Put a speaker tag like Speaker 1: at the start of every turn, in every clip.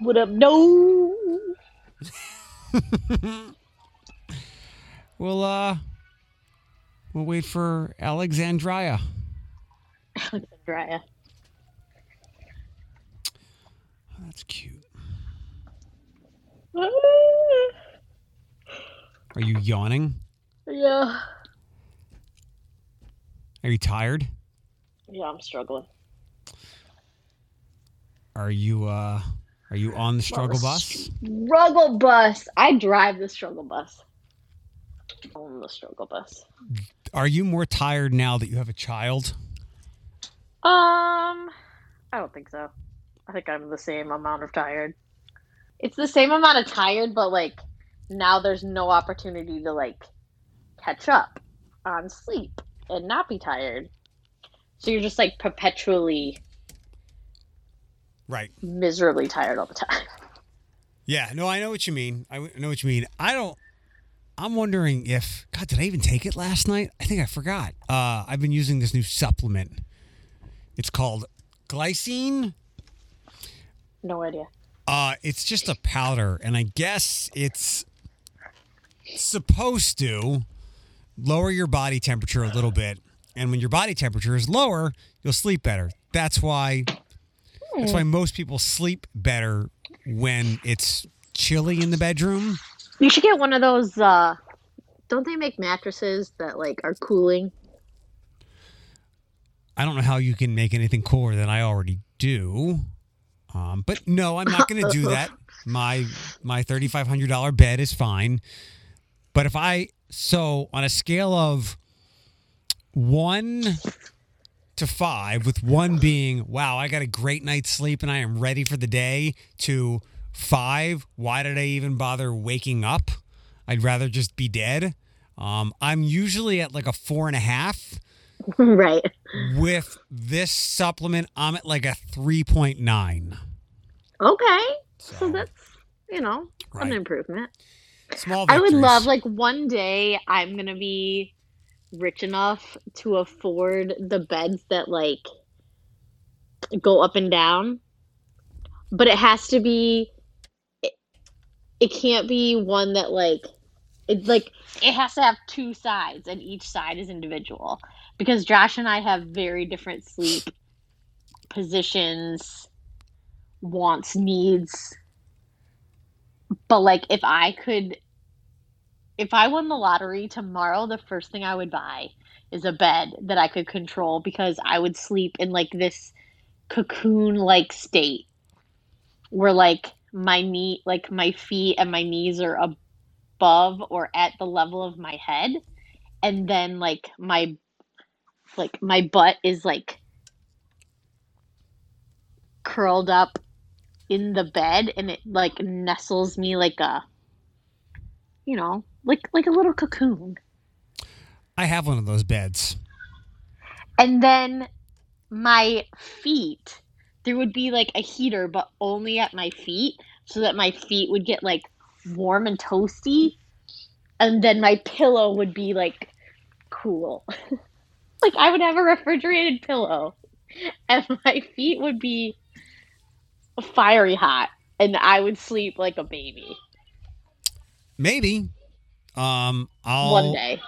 Speaker 1: What up? No.
Speaker 2: We'll uh we'll wait for Alexandria.
Speaker 1: Alexandria.
Speaker 2: That's cute.
Speaker 1: Ah.
Speaker 2: Are you yawning?
Speaker 1: Yeah.
Speaker 2: Are you tired?
Speaker 1: Yeah, I'm struggling.
Speaker 2: Are you uh are you on the struggle bus?
Speaker 1: Struggle bus. I drive the struggle bus. On the struggle bus.
Speaker 2: Are you more tired now that you have a child?
Speaker 1: Um, I don't think so. I think I'm the same amount of tired. It's the same amount of tired, but like now there's no opportunity to like catch up on sleep and not be tired. So you're just like perpetually
Speaker 2: Right.
Speaker 1: miserably tired all the time.
Speaker 2: Yeah, no, I know what you mean. i know what you mean. I don't. I'm wondering if God did I even take it last night? I think I forgot. Uh, I've been using this new supplement. It's called glycine.
Speaker 1: No idea.
Speaker 2: Uh, it's just a powder, and I guess it's supposed to lower your body temperature a little bit. And when your body temperature is lower, you'll sleep better. That's why. That's why most people sleep better when it's chilly in the bedroom.
Speaker 1: You should get one of those uh don't they make mattresses that like are cooling?
Speaker 2: I don't know how you can make anything cooler than I already do. Um, but no, I'm not going to do that. My my thirty five hundred dollar bed is fine. But if I so on a scale of one to five, with one being wow, I got a great night's sleep and I am ready for the day, to five, why did I even bother waking up? I'd rather just be dead. Um, I'm usually at like a four and a half
Speaker 1: right.
Speaker 2: with this supplement, I'm at like a 3.9.
Speaker 1: Okay. So,
Speaker 2: So,
Speaker 1: that's you know,
Speaker 2: right.
Speaker 1: an improvement.
Speaker 2: Small
Speaker 1: I would love like one day I'm gonna be rich enough to afford the beds that like go up and down. But it has to be it, it can't be one that like it's like it has to have two sides and each side is individual. Because Josh and I have very different sleep positions, wants, needs. But like if I could if I won the lottery tomorrow, the first thing I would buy is a bed that I could control because I would sleep in like this cocoon like state where like my knee like my feet and my knees are above or at the level of my head. And then like my like my butt is like curled up in the bed and it like nestles me like a you know like like a little cocoon
Speaker 2: I have one of those beds.
Speaker 1: and then my feet there would be like a heater but only at my feet so that my feet would get like warm and toasty and then my pillow would be like cool like i would have a refrigerated pillow and my feet would be fiery hot and i would sleep like a baby
Speaker 2: Maybe. Um, I'll
Speaker 1: one day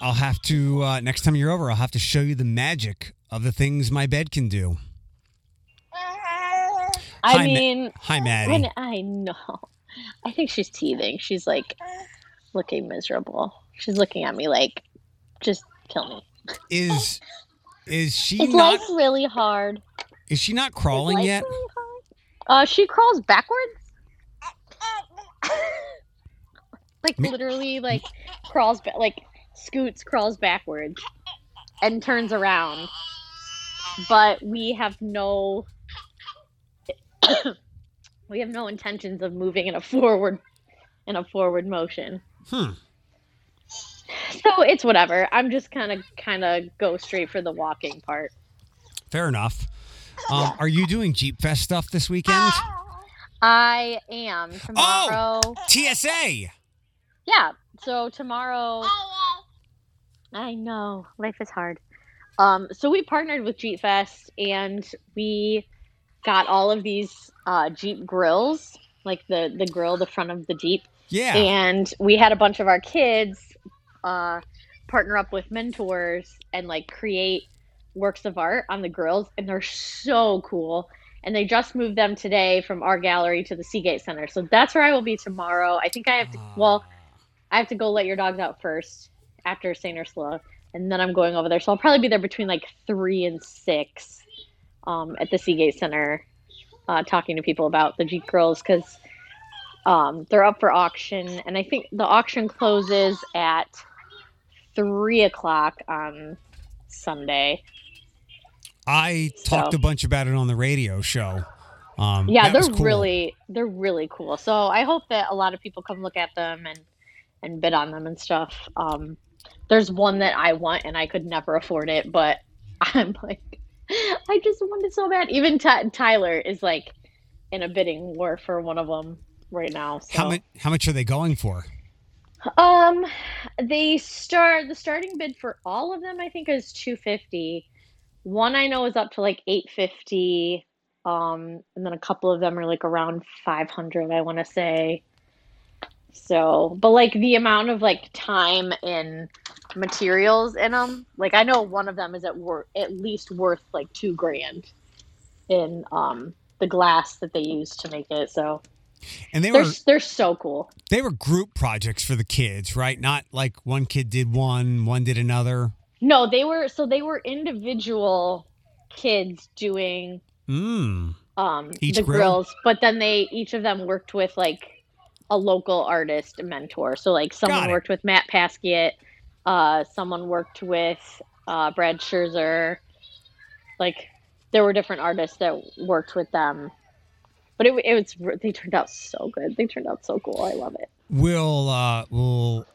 Speaker 2: I'll have to uh, next time you're over. I'll have to show you the magic of the things my bed can do.
Speaker 1: i
Speaker 2: Hi, Ma-
Speaker 1: mean
Speaker 2: Hi, Maddie.
Speaker 1: When I know. I think she's teething. She's like looking miserable. She's looking at me like, just kill me.
Speaker 2: Is is she
Speaker 1: Is
Speaker 2: not
Speaker 1: life really hard?
Speaker 2: is she not crawling yet?
Speaker 1: really hard? Uh, she crawls backwards. like
Speaker 2: Me-
Speaker 1: literally, like crawls back, like scoots, crawls backwards, and turns around. But we have no, we have no intentions of moving in a forward, in a forward motion.
Speaker 2: Hmm.
Speaker 1: So it's whatever. I'm just kind of, kind of go straight for the walking part.
Speaker 2: Fair enough. Um, are you doing Jeep Fest stuff this weekend?
Speaker 1: I am tomorrow.
Speaker 2: Oh, TSA.
Speaker 1: Yeah. So tomorrow. I know life is hard. Um, so we partnered with Jeep Fest, and we got all of these uh, Jeep grills, like the the grill, the front of the Jeep,
Speaker 2: Yeah.
Speaker 1: and we had a bunch of our kids uh, partner up with mentors and like create works of art on the grills, and they're so cool. And they just moved them today from our gallery to the Seagate Center, so that's where I will be tomorrow. I think I have to. Well, I have to go let your dogs out first after Saint Ursula, and then I'm going over there. So I'll probably be there between like three and six um, at the Seagate Center, uh, talking to people about the Jeep Girls because um, they're up for auction, and I think the auction closes at three o'clock on Sunday.
Speaker 2: I talked
Speaker 1: So-
Speaker 2: a bunch about it on the radio show. Um,
Speaker 1: Yeah, they're
Speaker 2: cool.
Speaker 1: really they're really cool. So I hope that a lot of people come look at them and and bid on them and stuff. Um, there's one that I want and I could never afford it, but I'm like, I just want it so bad. Even Ty Tyler is like in a bidding war for one of them right now. So.
Speaker 2: How much? How much are they going for?
Speaker 1: Um, they start the starting bid for all of them. I think is two fifty. One I know is up to like eight fifty. Um, and then a couple of them are like around five hundred. I want to say. So, but like the amount of like time and materials in them, like I know one of them is at worth at least worth like two grand in um the glass that they use to make it. So
Speaker 2: And they
Speaker 1: they're
Speaker 2: were
Speaker 1: they're so cool.
Speaker 2: they were group projects for the kids, right? Not like one kid did one, one did another.
Speaker 1: No, they were so they were individual kids doing
Speaker 2: Mm.
Speaker 1: um
Speaker 2: Each
Speaker 1: the
Speaker 2: grill?
Speaker 1: grills, but then they each of them worked with like a local artist mentor. So like someone worked with Matt Paskiet, uh someone worked with uh Brad Scherzer. Like there were different artists that worked with them. But it, it was they turned out so good. They turned out so cool. I love it.
Speaker 2: Will uh will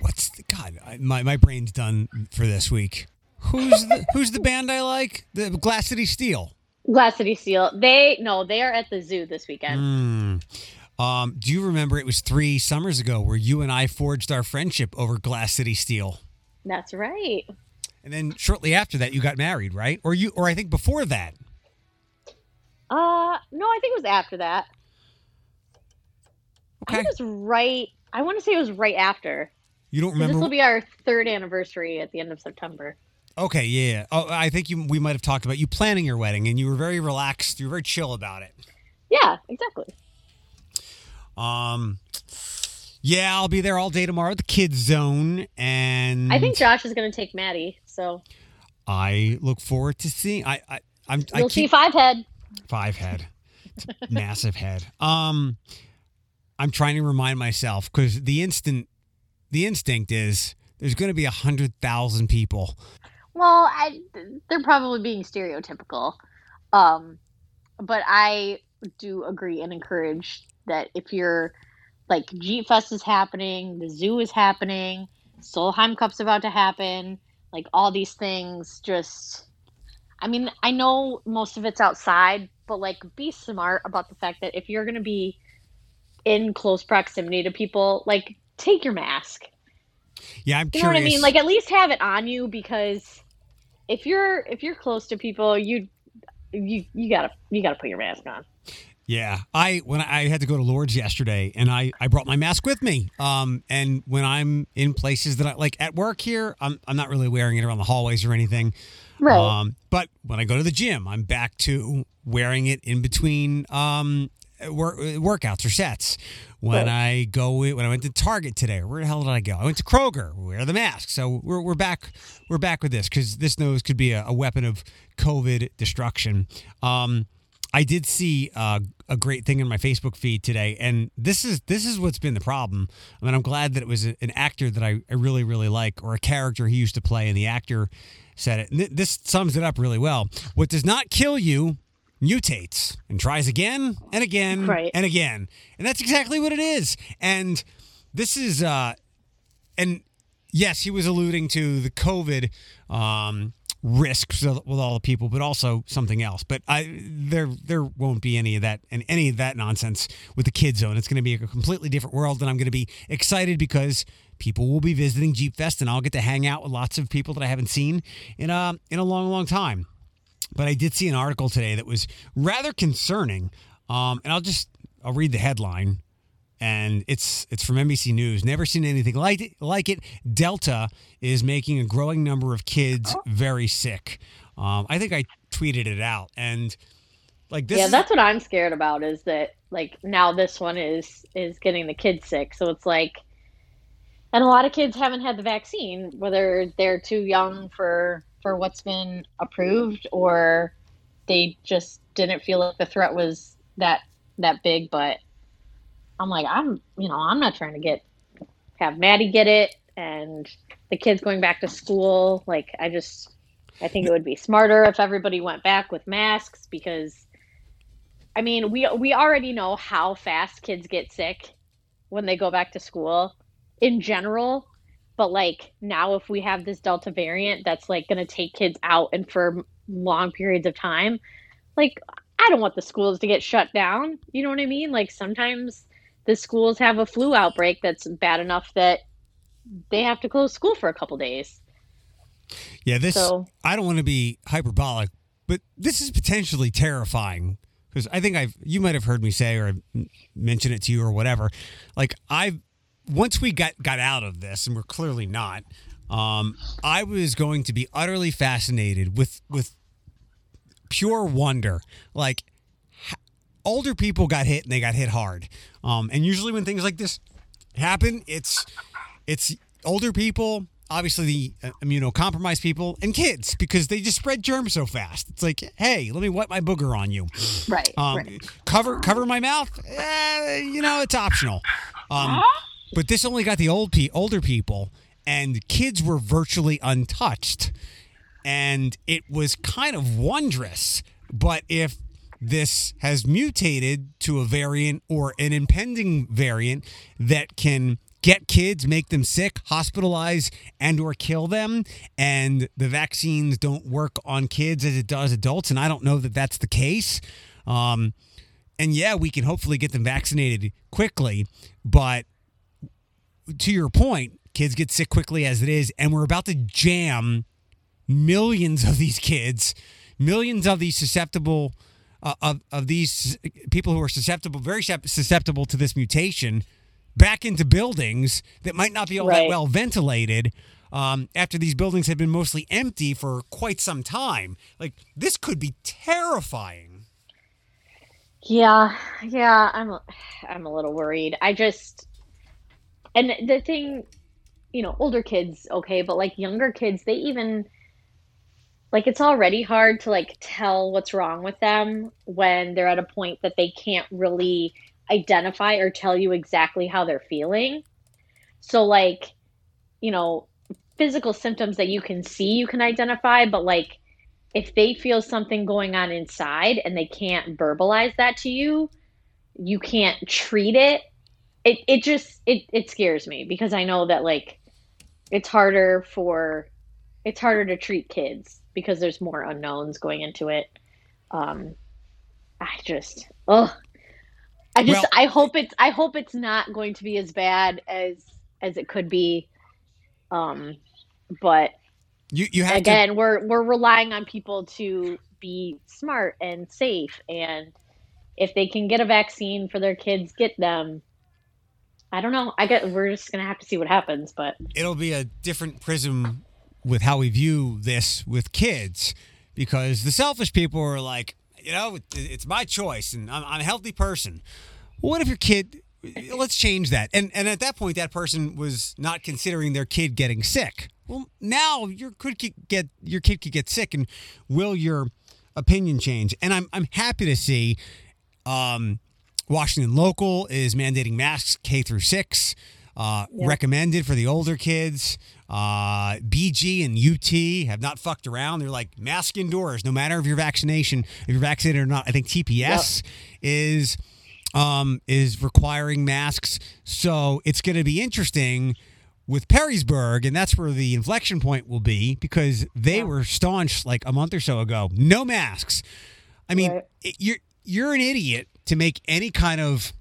Speaker 2: what's the God? I, my my brain's done for this week. Who's the who's the band I like? The Glass City Steel.
Speaker 1: Glass City Steel. They no, they are at the zoo this weekend.
Speaker 2: Mm. Um, do you remember it was three summers ago where you and I forged our friendship over Glass City Steel?
Speaker 1: That's right.
Speaker 2: And then shortly after that, you got married, right? Or you, or I think before that.
Speaker 1: Uh, no, I think it was after that. I
Speaker 2: Okay,
Speaker 1: think it was right. I want to say it was right after.
Speaker 2: you don't
Speaker 1: remember? This will be our third anniversary at the end of September.
Speaker 2: okay, yeah. Oh, I think you. We might have talked about you planning your wedding, and you were very relaxed. You were very chill about it.
Speaker 1: Yeah, exactly.
Speaker 2: Um, yeah, I'll be there all day tomorrow at the kids zone, and
Speaker 1: I think Josh is going to take Maddie, so
Speaker 2: I look forward to seeing. I, I, I'm. I
Speaker 1: you'll see
Speaker 2: keep,
Speaker 1: five head.
Speaker 2: Five head. Massive head. Um I'm trying to remind myself because the instant the instinct is there's gonna be a hundred thousand people.
Speaker 1: Well, I they're probably being stereotypical, um, but I do agree and encourage that if you're like Jeep Fest is happening, the zoo is happening, Solheim Cup's about to happen, like all these things. Just, I mean, I know most of it's outside, but like be smart about the fact that if you're gonna be in close proximity to people, like take your mask.
Speaker 2: Yeah, I'm
Speaker 1: You know
Speaker 2: curious.
Speaker 1: what I mean? Like at least have it on you because if you're if you're close to people, you you you gotta you gotta put your mask on.
Speaker 2: Yeah, I when I had to go to Lord's yesterday, and I I brought my mask with me. Um, and when I'm in places that I like at work here, I'm I'm not really wearing it around the hallways or anything. Um, but when I go to the gym, I'm back to wearing it in between um work, workouts or sets. When I go when I went to Target today, where the hell did I go? I went to Kroger. Wear the mask. So we're we're back we're back with this because this nose could be a, a weapon of COVID destruction. Um, I did see uh, a great thing in my Facebook feed today, and this is this is what's been the problem. I mean, I'm glad that it was a- an actor that I, I really really like, or a character he used to play, and the actor said it. And th- this sums it up really well. What does not kill you mutates and tries again and again
Speaker 1: Right.
Speaker 2: and again, and that's exactly what it is. And this is uh, and yes, he was alluding to the COVID um, risks with all the people, but also something else. But I there there won't be any of that and any of that nonsense with the kid zone. It's going to be a completely different world, and I'm going to be excited because people will be visiting Jeep Fest, and I'll get to hang out with lots of people that I haven't seen in a in a long, long time. but I did see an article today that was rather concerning. Um, and I'll just I'll read the headline, and it's it's from NBC News. Never seen anything like it, like it. Delta is making a growing number of kids very sick. Um, I think I tweeted it out, and like this.
Speaker 1: yeah, that's what I'm scared about. Is that like now this one is is getting the kids sick. So it's like, and a lot of kids haven't had the vaccine, whether they're too young for for what's been approved or they just didn't feel like the threat was that that big. But I'm like, I'm you know I'm not trying to get have Maddie get it and the kids going back to school. Like I just I think it would be smarter if everybody went back with masks because I mean, we we already know how fast kids get sick when they go back to school in general, but like now if we have this delta variant that's like going to take kids out and for long periods of time, like I don't want the schools to get shut down. You know what I mean? Like sometimes the schools have a flu outbreak that's bad enough that they have to close school for a couple days.
Speaker 2: Yeah, this
Speaker 1: So-
Speaker 2: I don't want to be hyperbolic, but this is potentially terrifying because I think I've you might have heard me say or mention it to you or whatever. Like I once we got got out of this and we're clearly not um I was going to be utterly fascinated with with pure wonder. Like older people got hit and they got hit hard. Um and usually when things like this happen, it's it's older people, obviously the uh, immunocompromised people, and kids because they just spread germs so fast. It's like, hey, let me wipe my booger on you.
Speaker 1: Right.
Speaker 2: Um,
Speaker 1: right.
Speaker 2: Cover cover my mouth. Eh, you know, it's optional. Um, but this only got the old pe- older people, and kids were virtually untouched, and it was kind of wondrous. But if this has mutated to a variant or an impending variant that can get kids make them sick hospitalize and or kill them and the vaccines don't work on kids as it does adults and i don't know that that's the case. Um, and yeah we can hopefully get them vaccinated quickly but to your point kids get sick quickly as it is and we're about to jam millions of these kids millions of these susceptible uh, of, of these people who are susceptible very susceptible to this mutation back into buildings that might not be all that well ventilated um, after these buildings have been mostly empty for quite some time. Like this could be terrifying.
Speaker 1: Yeah, yeah, I'm I'm a little worried. I just and the thing, you know, older kids okay, but like younger kids, they even like it's already hard to like tell what's wrong with them when they're at a point that they can't really identify or tell you exactly how they're feeling. So like, you know, physical symptoms that you can see, you can identify, but like if they feel something going on inside and they can't verbalize that to you, you can't treat it. It it just it it scares me because I know that like it's harder for it's harder to treat kids because there's more unknowns going into it. Um I just oh I just
Speaker 2: Well-
Speaker 1: I hope it's I hope it's not going to be as bad as as it could be. Um but
Speaker 2: you you have to
Speaker 1: again we're we're relying on people to be smart and safe and if they can get a vaccine for their kids get them i don't know i get we're just gonna have to see what happens but
Speaker 2: it'll be a different prism with how we view this with kids because the selfish people are like, you know, it's my choice and I'm, I'm a healthy person. What if your kid? Let's change that. And and at that point, that person was not considering their kid getting sick. Well, now your could get your kid could get sick, and will your opinion change? And I'm I'm happy to see um, Washington Local is mandating masks K through six, uh, recommended for the older kids. Uh, BG and UT have not fucked around. They're like mask indoors, no matter if you're vaccination, if you're vaccinated or not. I think TPS is um, is requiring masks, so it's going to be interesting with Perrysburg, and that's where the inflection point will be because they
Speaker 1: Yeah.
Speaker 2: were staunch like a month or so ago, no masks. I mean,
Speaker 1: Right.
Speaker 2: it, you're you're an idiot to make any kind of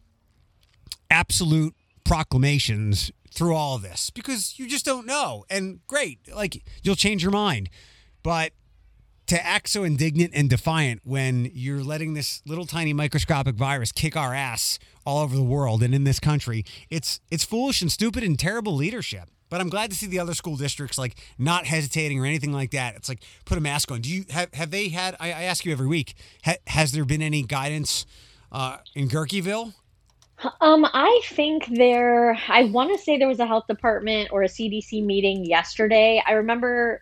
Speaker 2: absolute proclamations through all of this because you just don't know. And great, like you'll change your mind, but to act so indignant and defiant when you're letting this little tiny microscopic virus kick our ass all over the world and in this country, it's it's foolish and stupid and terrible leadership. But I'm glad to see the other school districts like not hesitating or anything like that. It's like put a mask on. Do you have have they had? I, I ask you every week. Ha, has there been any guidance uh, in Gerkeyville?
Speaker 1: Um, I think there. I want to say there was a health department or a CDC meeting yesterday. I remember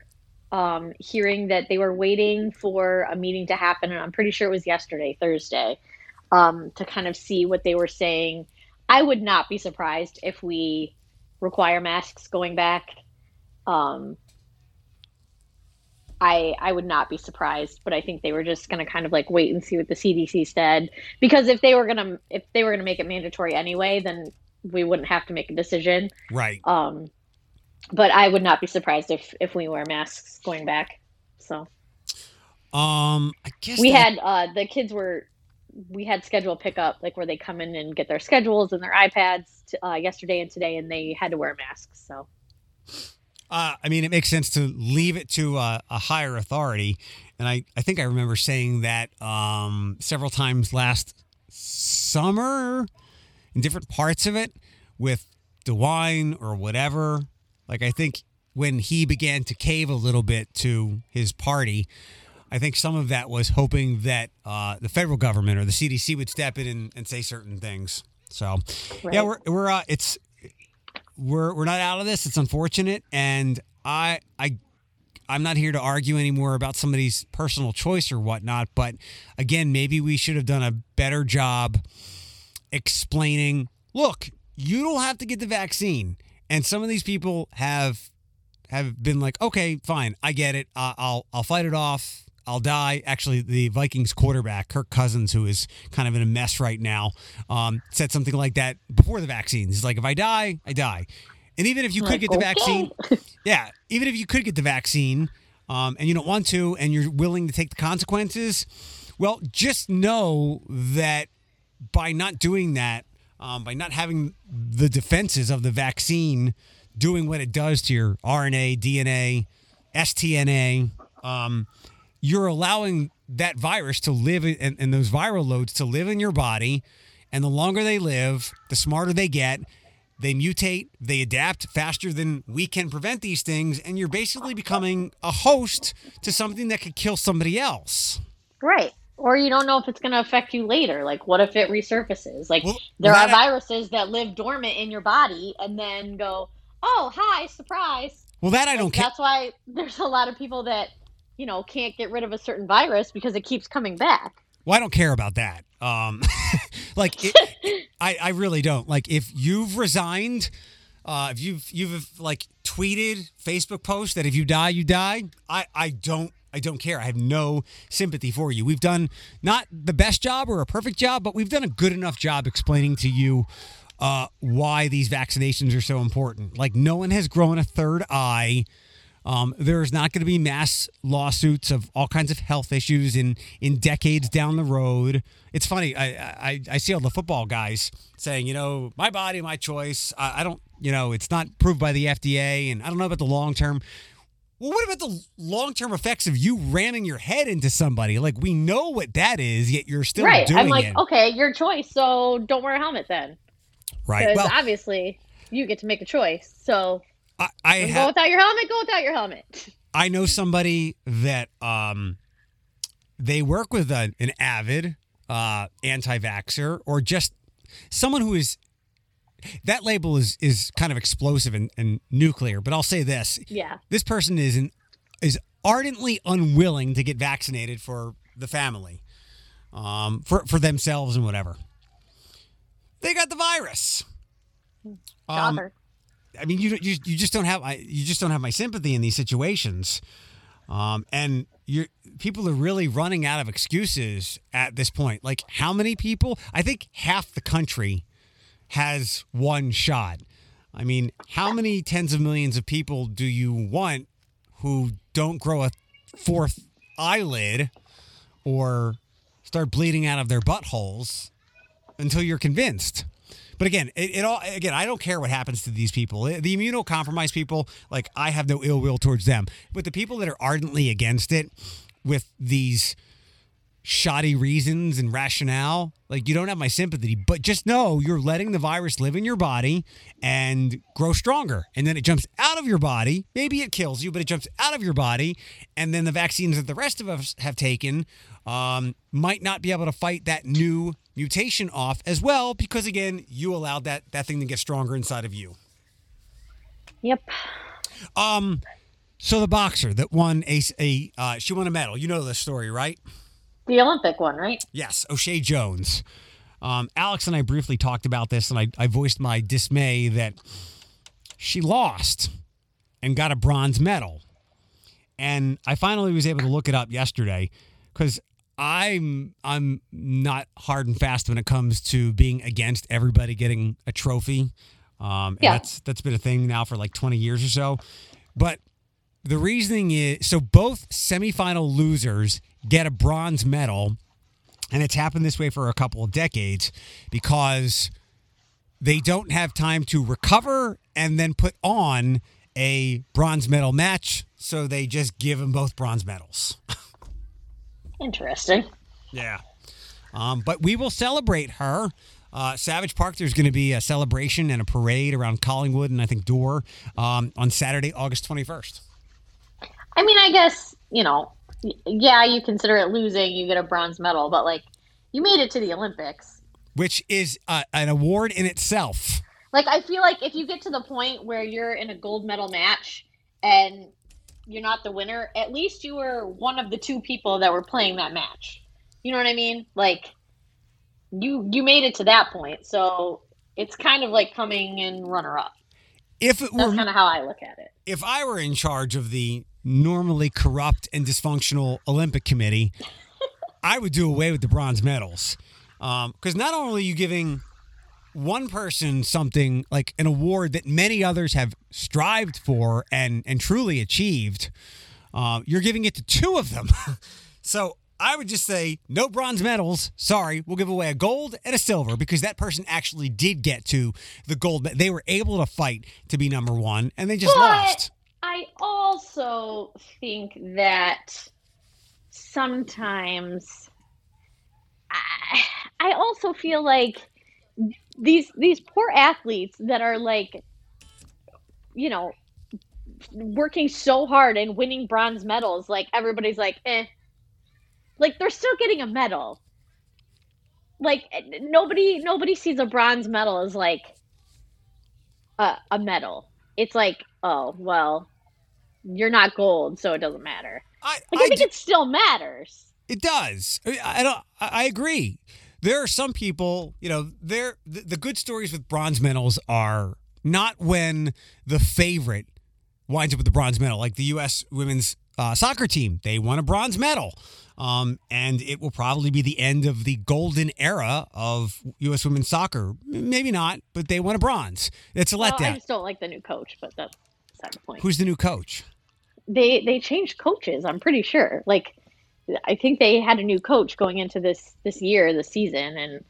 Speaker 1: um, hearing that they were waiting for a meeting to happen, and I'm pretty sure it was yesterday, Thursday, um, to kind of see what they were saying. I would not be surprised if we require masks going back. Um, I I would not be surprised, but I think they were just going to kind of like wait and see what the CDC said because if they were going to if they were going to make it mandatory anyway, then we wouldn't have to make a decision.
Speaker 2: Right.
Speaker 1: Um, but I would not be surprised if if we wear masks going back. So.
Speaker 2: Um, I guess
Speaker 1: we
Speaker 2: that-
Speaker 1: had uh the kids were we had schedule pickup like where they come in and get their schedules and their iPads t- uh, yesterday and today, and they had to wear masks. So
Speaker 2: Uh, I mean, it makes sense to leave it to uh, a higher authority. And I, I think I remember saying that um, several times last summer in different parts of it with DeWine or whatever. Like, I think when he began to cave a little bit to his party, I think some of that was hoping that uh, the federal government or the CDC would step in and, and say certain things. So, yeah, we're, we're uh, it's we're we're not out of this. It's unfortunate, and I I I'm not here to argue anymore about somebody's personal choice or whatnot. But again, maybe we should have done a better job explaining. Look, you don't have to get the vaccine, and some of these people have have been like, okay, fine, I get it. I'll I'll fight it off. I'll die. Actually, the Vikings quarterback Kirk Cousins, who is kind of in a mess right now, um, said something like that before the vaccines. He's like, if I die, I die. And even if you could
Speaker 1: Like,
Speaker 2: get the
Speaker 1: okay.
Speaker 2: vaccine, yeah, even if you could get the vaccine, um, and you don't want to, and you're willing to take the consequences, well, just know that by not doing that, um, by not having the defenses of the vaccine doing what it does to your RNA, DNA, STNA, um, you're allowing that virus to live in, and, and those viral loads to live in your body. And the longer they live, the smarter they get. They mutate, they adapt faster than we can prevent these things. And you're basically becoming a host to something that could kill somebody else.
Speaker 1: right. Or you don't know if it's going to affect you later. Like, what if it resurfaces? Like,
Speaker 2: Well,
Speaker 1: there are viruses that live dormant in your body and then go, "Oh, hi, surprise!"
Speaker 2: Well, that I don't care.
Speaker 1: That's why there's a lot of people that you know can't get rid of a certain virus because it keeps coming back.
Speaker 2: Well, I don't care about that. Um, like, it, I, I really don't. Like, if you've resigned, uh, if you've you've like tweeted, Facebook post that if you die, you die. I, I don't I don't care. I have no sympathy for you. We've done not the best job or a perfect job, but we've done a good enough job explaining to you uh, why these vaccinations are so important. Like, no one has grown a third eye. Um, there's not going to be mass lawsuits of all kinds of health issues in in decades down the road. It's funny. I I, I see all the football guys saying, you know, my body, my choice. I, I don't, you know, it's not proved by the FDA, and I don't know about the long term. Well, what about the long term effects of you ramming your head into somebody? Like we know what that is, yet you're still
Speaker 1: right. I'm like,
Speaker 2: it.
Speaker 1: okay, your choice. So don't wear a helmet then,
Speaker 2: right.
Speaker 1: because
Speaker 2: Well,
Speaker 1: obviously you get to make a choice. So
Speaker 2: I, I
Speaker 1: go without your helmet. Go without your helmet.
Speaker 2: I know somebody that um, they work with a, an avid uh, anti-vaxer or just someone who is that label is is kind of explosive and, and nuclear. But I'll say this:
Speaker 1: Yeah.
Speaker 2: this person is an, is ardently unwilling to get vaccinated for the family, um, for for themselves and whatever. They got the virus. Um. I mean, you you you just don't have you just don't have my sympathy in these situations, um, and you're people are really running out of excuses at this point. Like, how many people? I think half the country has one shot. I mean, how many tens of millions of people do you want who don't grow a fourth eyelid or start bleeding out of their buttholes until you're convinced? But again, it, it all again, I don't care what happens to these people. The immunocompromised people, like I have no ill will towards them. But the people that are ardently against it, with these shoddy reasons and rationale. Like you don't have my sympathy, but just know you're letting the virus live in your body and grow stronger. And then it jumps out of your body. Maybe it kills you, but it jumps out of your body. And then the vaccines that the rest of us have taken um, might not be able to fight that new mutation off as well because again, you allowed that that thing to get stronger inside of you.
Speaker 1: Yep.
Speaker 2: Um so the boxer that won a, a uh, she won a medal. You know the story, right?
Speaker 1: The Olympic one, right?
Speaker 2: Yes, Oshae Jones. Um, Alex and I briefly talked about this, and I, I voiced my dismay that she lost and got a bronze medal. And I finally was able to look it up yesterday because I'm I'm not hard and fast when it comes to being against everybody getting a trophy. Um,
Speaker 1: Yeah.
Speaker 2: that's that's been a thing now for like 20 years or so. But the reasoning is so both semifinal losers get a bronze medal, and it's happened this way for a couple of decades because they don't have time to recover and then put on a bronze medal match, so they just give them both bronze medals.
Speaker 1: Interesting.
Speaker 2: Yeah. Um, but we will celebrate her. Uh, Savage Park, there's going to be a celebration and a parade around Collingwood and I think Dorr um, on Saturday, August 21st.
Speaker 1: I mean, I guess, you know, yeah, you consider it losing, you get a bronze medal, but like, you made it to the Olympics.
Speaker 2: which is uh, an award in itself.
Speaker 1: Like, I feel like if you get to the point where you're in a gold medal match and you're not the winner, at least you were one of the two people that were playing that match. You know what I mean? Like, you you made it to that point, so it's kind of like coming in runner up.
Speaker 2: If it
Speaker 1: That's
Speaker 2: were,
Speaker 1: kind of how I look at it.
Speaker 2: if I were in charge of the normally corrupt and dysfunctional Olympic Committee, I would do away with the bronze medals. Because not only are you giving one person something like an award that many others have strived for and and truly achieved, uh, you're giving it to two of them. so I would just say no bronze medals. Sorry, we'll give away a gold and a silver because that person actually did get to the gold. They were able to fight to be number one, and they just
Speaker 1: But-
Speaker 2: lost.
Speaker 1: I also think that sometimes I, I also feel like these these poor athletes that are like you know working so hard and winning bronze medals like everybody's like eh. Like they're still getting a medal. Like nobody nobody sees a bronze medal as like a, a medal it's like oh well you're not gold so it doesn't matter
Speaker 2: I,
Speaker 1: like i,
Speaker 2: I
Speaker 1: think
Speaker 2: d-
Speaker 1: it still matters
Speaker 2: It does. I, I don't. I I agree. There are some people, you know, there the, the good stories with bronze medals are not when the favorite winds up with the bronze medal, like the U.S. women's uh, soccer team. They won a bronze medal, um, and it will probably be the end of the golden era of U.S. women's soccer. Maybe not, but they won a bronze. It's a
Speaker 1: well, i just don't like the new coach but that's beside the point
Speaker 2: Who's the new coach?
Speaker 1: they they changed coaches i'm pretty sure like i think they had a new coach going into this this year this season and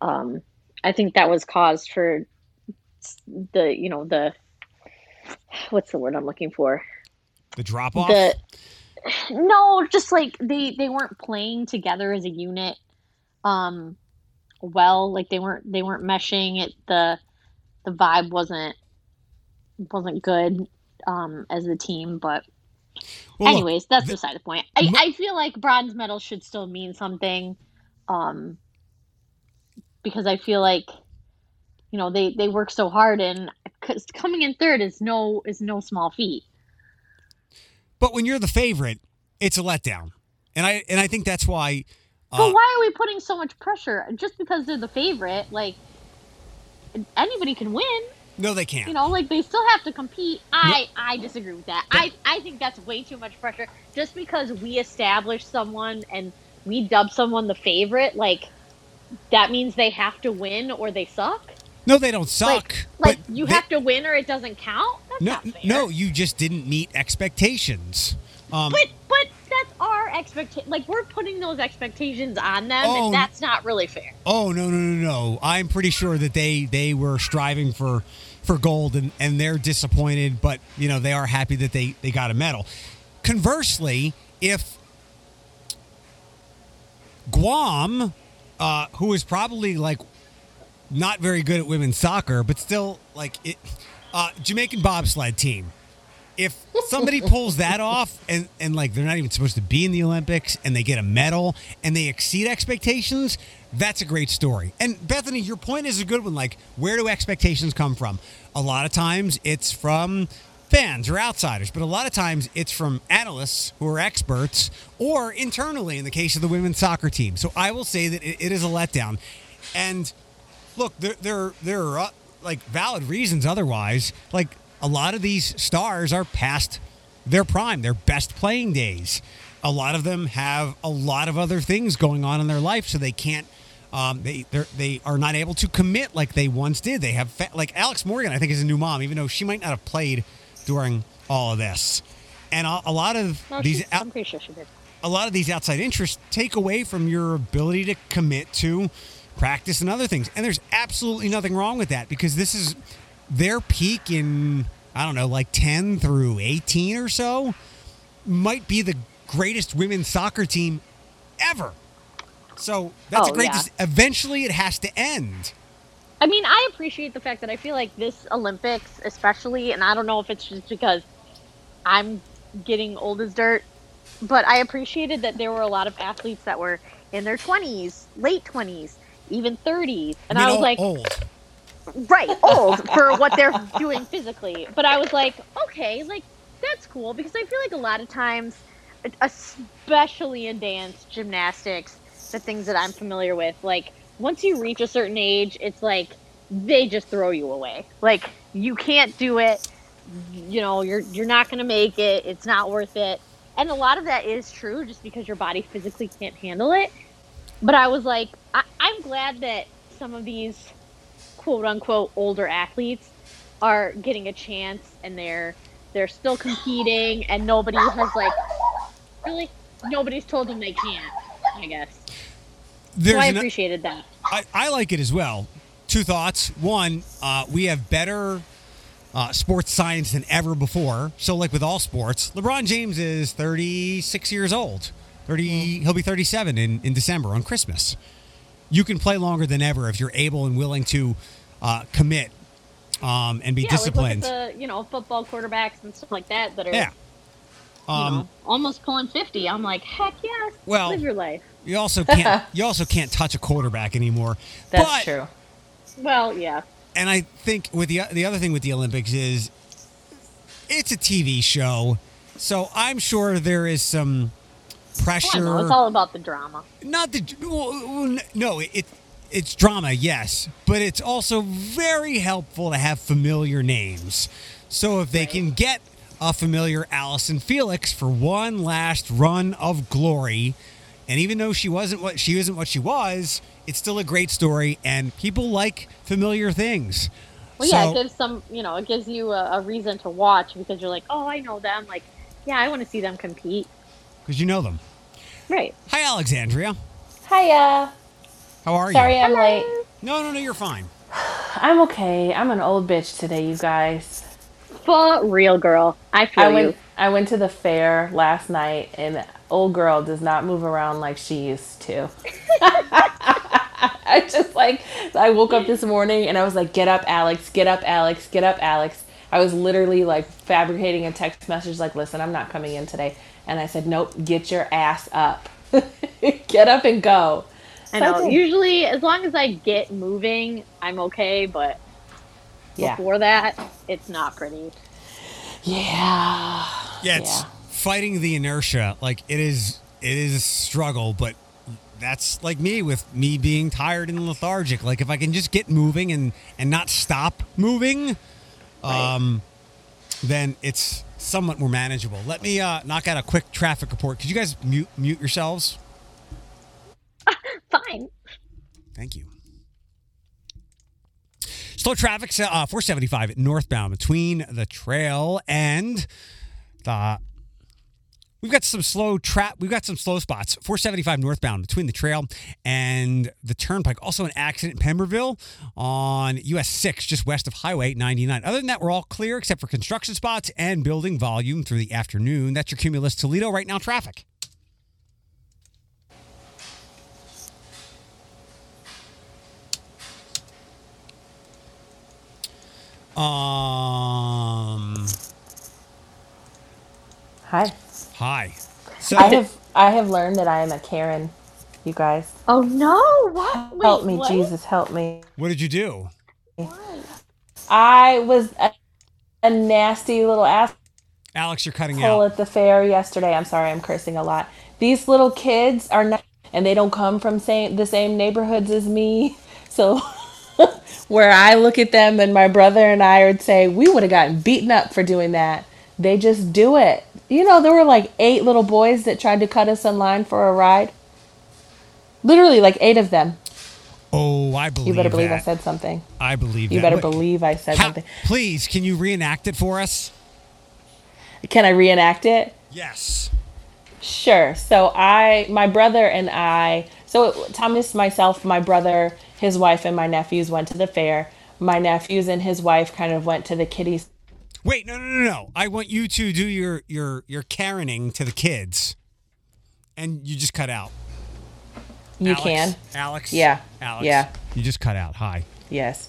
Speaker 1: um i think that was caused for the you know the what's the word i'm looking for
Speaker 2: The drop off.
Speaker 1: the no just like they they weren't playing together as a unit um well like they weren't they weren't meshing it. The the vibe wasn't wasn't good um as a team but
Speaker 2: Well, look,
Speaker 1: anyways that's
Speaker 2: the-
Speaker 1: beside the point. I, I feel like bronze medal should still mean something um because i feel like you know they they work so hard and 'cause coming in third is no is no small feat
Speaker 2: but when you're the favorite, it's a letdown, and I and I think that's why.
Speaker 1: But
Speaker 2: Uh,
Speaker 1: why are we putting so much pressure just because they're the favorite? Like anybody can win,
Speaker 2: no, they can't.
Speaker 1: you know. Like they still have to compete. I I disagree with that. I I think that's way too much pressure. Just because we establish someone and we dub someone the favorite, like that means they have to win or they suck.
Speaker 2: No, they don't suck.
Speaker 1: Like like
Speaker 2: but
Speaker 1: you
Speaker 2: they-
Speaker 1: have to win or it doesn't count.
Speaker 2: No, no, you just didn't meet expectations. Um,
Speaker 1: But but that's our expectation. Like we're putting those expectations on them,
Speaker 2: Oh,
Speaker 1: and that's not really fair.
Speaker 2: oh no, no, no, no! I'm pretty sure that they they were striving for for gold, and and they're disappointed, but you know they are happy that they they got a medal. Conversely, if Guam, uh, who is probably like not very good at women's soccer, but still like it. Uh, Jamaican bobsled team. If somebody pulls that off and, and like they're not even supposed to be in the Olympics and they get a medal and they exceed expectations, that's a great story. And Bethany, your point is a good one. Like, where do expectations come from? A lot of times it's from fans or outsiders, but a lot of times it's from analysts who are experts or internally in the case of the women's soccer team. So I will say that it, it is a letdown. And look, there there there are like valid reasons otherwise. Like a lot of these stars are past their prime, their best playing days. A lot of them have a lot of other things going on in their life, so they can't. Um, they they are not able to commit like they once did. They have fa- like Alex Morgan, I think, is a new mom, even though she might not have played during all of this. And a, a lot of
Speaker 1: No,
Speaker 2: these out,
Speaker 1: I'm pretty sure she did.
Speaker 2: a lot of these outside interests take away from your ability to commit to practice and other things. And there's absolutely nothing wrong with that because this is their peak in, I don't know, like 10 through 18 or so, might be the greatest women's soccer team ever. So that's a
Speaker 1: Oh,
Speaker 2: great.
Speaker 1: yeah.
Speaker 2: dis- Eventually, it has to end.
Speaker 1: I mean, I appreciate the fact that I feel like this Olympics, especially, and I don't know if it's just because I'm getting old as dirt, but I appreciated that there were a lot of athletes that were in their 20s, late 20s, even 30s. And I,
Speaker 2: mean,
Speaker 1: was like,
Speaker 2: old.
Speaker 1: right, old for what they're doing physically. But I was like, okay, like, that's cool because I feel like a lot of times, especially in dance, gymnastics, the things that I'm familiar with, like, once you reach a certain age, it's like they just throw you away. Like, you can't do it. You know, you're you're not going to make it. It's not worth it. And a lot of that is true just because your body physically can't handle it. But I was like, I, I'm glad that some of these quote unquote older athletes are getting a chance and they're they're still competing and nobody has like really nobody's told them they can't i guess
Speaker 2: There's
Speaker 1: so i
Speaker 2: an-
Speaker 1: appreciated that
Speaker 2: I, I like it as well. Two thoughts. One, uh, we have better uh, sports science than ever before. So, like with all sports, LeBron James is 36 years old. 30, he'll be 37 in, in December on Christmas. You can play longer than ever if you're able and willing to uh, commit um, and be
Speaker 1: yeah
Speaker 2: disciplined.
Speaker 1: like the you know football quarterbacks and stuff like that that are
Speaker 2: yeah.
Speaker 1: you
Speaker 2: Um,
Speaker 1: know, almost pulling 50 i'm like heck yes
Speaker 2: Well-
Speaker 1: live your life
Speaker 2: you also can't you also can't touch a quarterback anymore.
Speaker 3: That's
Speaker 2: But-
Speaker 3: true.
Speaker 1: well yeah
Speaker 2: and I think with the the other thing with the Olympics is it's a TV show, so I'm sure there is some pressure.
Speaker 1: know, it's all about the drama
Speaker 2: Not the well, no, it it's drama, yes, but it's also very helpful to have familiar names. So if they can get a familiar Allyson Felix for one last run of glory, and even though she wasn't what she isn't what she was, it's still a great story, and people like familiar things.
Speaker 1: well yeah
Speaker 2: So-
Speaker 1: it gives some you know it gives you a, a reason to watch because you're like oh i know them like yeah i want to see them compete
Speaker 2: because you know them.
Speaker 1: right
Speaker 2: Hi, Alexandria.
Speaker 3: Hiya.
Speaker 2: How are
Speaker 3: Sorry
Speaker 2: you?
Speaker 3: Sorry I'm late.
Speaker 2: No, no, no. You're fine.
Speaker 3: I'm okay. I'm an old bitch today, you guys.
Speaker 1: For real, girl. I feel
Speaker 3: I
Speaker 1: you.
Speaker 3: I went to the fair last night and old girl does not move around like she used to. I just like I woke up this morning and I was like, "Get up, Alex! Get up, Alex! Get up, Alex!" I was literally like fabricating a text message like, "Listen, I'm not coming in today." And I said, "Nope, get your ass up. get up and go."
Speaker 1: I know.
Speaker 3: Okay.
Speaker 1: Usually, as long as I get moving, I'm okay. But
Speaker 3: Yeah.
Speaker 1: before that, it's not pretty.
Speaker 3: Yeah.
Speaker 2: Yeah, it's
Speaker 3: Yeah.
Speaker 2: fighting the inertia. Like it is, it is a struggle, but that's like me with me being tired and lethargic. Like if I can just get moving and and not stop moving, um, then it's somewhat more manageable. Let me uh, knock out a quick traffic report. Could you guys mute mute yourselves?
Speaker 1: Fine.
Speaker 2: Thank you. Slow traffic, uh, 475 northbound between the trail and the. We've got some slow trap. We've got some slow spots. 475 northbound between the trail and the turnpike. Also, an accident in Pemberville on US 6, just west of Highway 99. Other than that, we're all clear except for construction spots and building volume through the afternoon. That's your Cumulus Toledo right now traffic. Um.
Speaker 3: Hi.
Speaker 2: Hi. So
Speaker 3: I have I have learned that I am a Karen. You guys,
Speaker 1: Oh no! What? Wait,
Speaker 3: help me,
Speaker 1: what?
Speaker 3: Jesus, help me.
Speaker 2: what did you do?
Speaker 3: I was a, a nasty little ass.
Speaker 2: Alex, you're cutting
Speaker 3: asshole
Speaker 2: out.
Speaker 3: at the fair yesterday. I'm sorry, I'm cursing a lot. These little kids are not, and they don't come from same the same neighborhoods as me. So, where I look at them and my brother and I would say we would have gotten beaten up for doing that. They just do it. You know, there were like eight little boys that tried to cut us in line for a ride. Literally, like eight of them.
Speaker 2: Oh, I believe
Speaker 3: You better believe I said something.
Speaker 2: I believe
Speaker 3: You
Speaker 2: that.
Speaker 3: better
Speaker 2: Wait,
Speaker 3: believe I said
Speaker 2: how-
Speaker 3: something.
Speaker 2: Please, can you reenact it for us?
Speaker 3: Can I reenact it?
Speaker 2: Yes.
Speaker 3: Sure. So I, my brother and I, so Thomas, myself, my brother, his wife, and my nephews went to the fair. My nephews and his wife kind of went to the kiddies.
Speaker 2: Wait, no, no, no, no. I want you to do your your your Karening to the kids, and you just cut out.
Speaker 3: You
Speaker 2: Alex,
Speaker 3: can.
Speaker 2: Alex.
Speaker 3: Yeah.
Speaker 2: Alex.
Speaker 3: Yeah.
Speaker 2: You just cut out. Hi.
Speaker 3: Yes.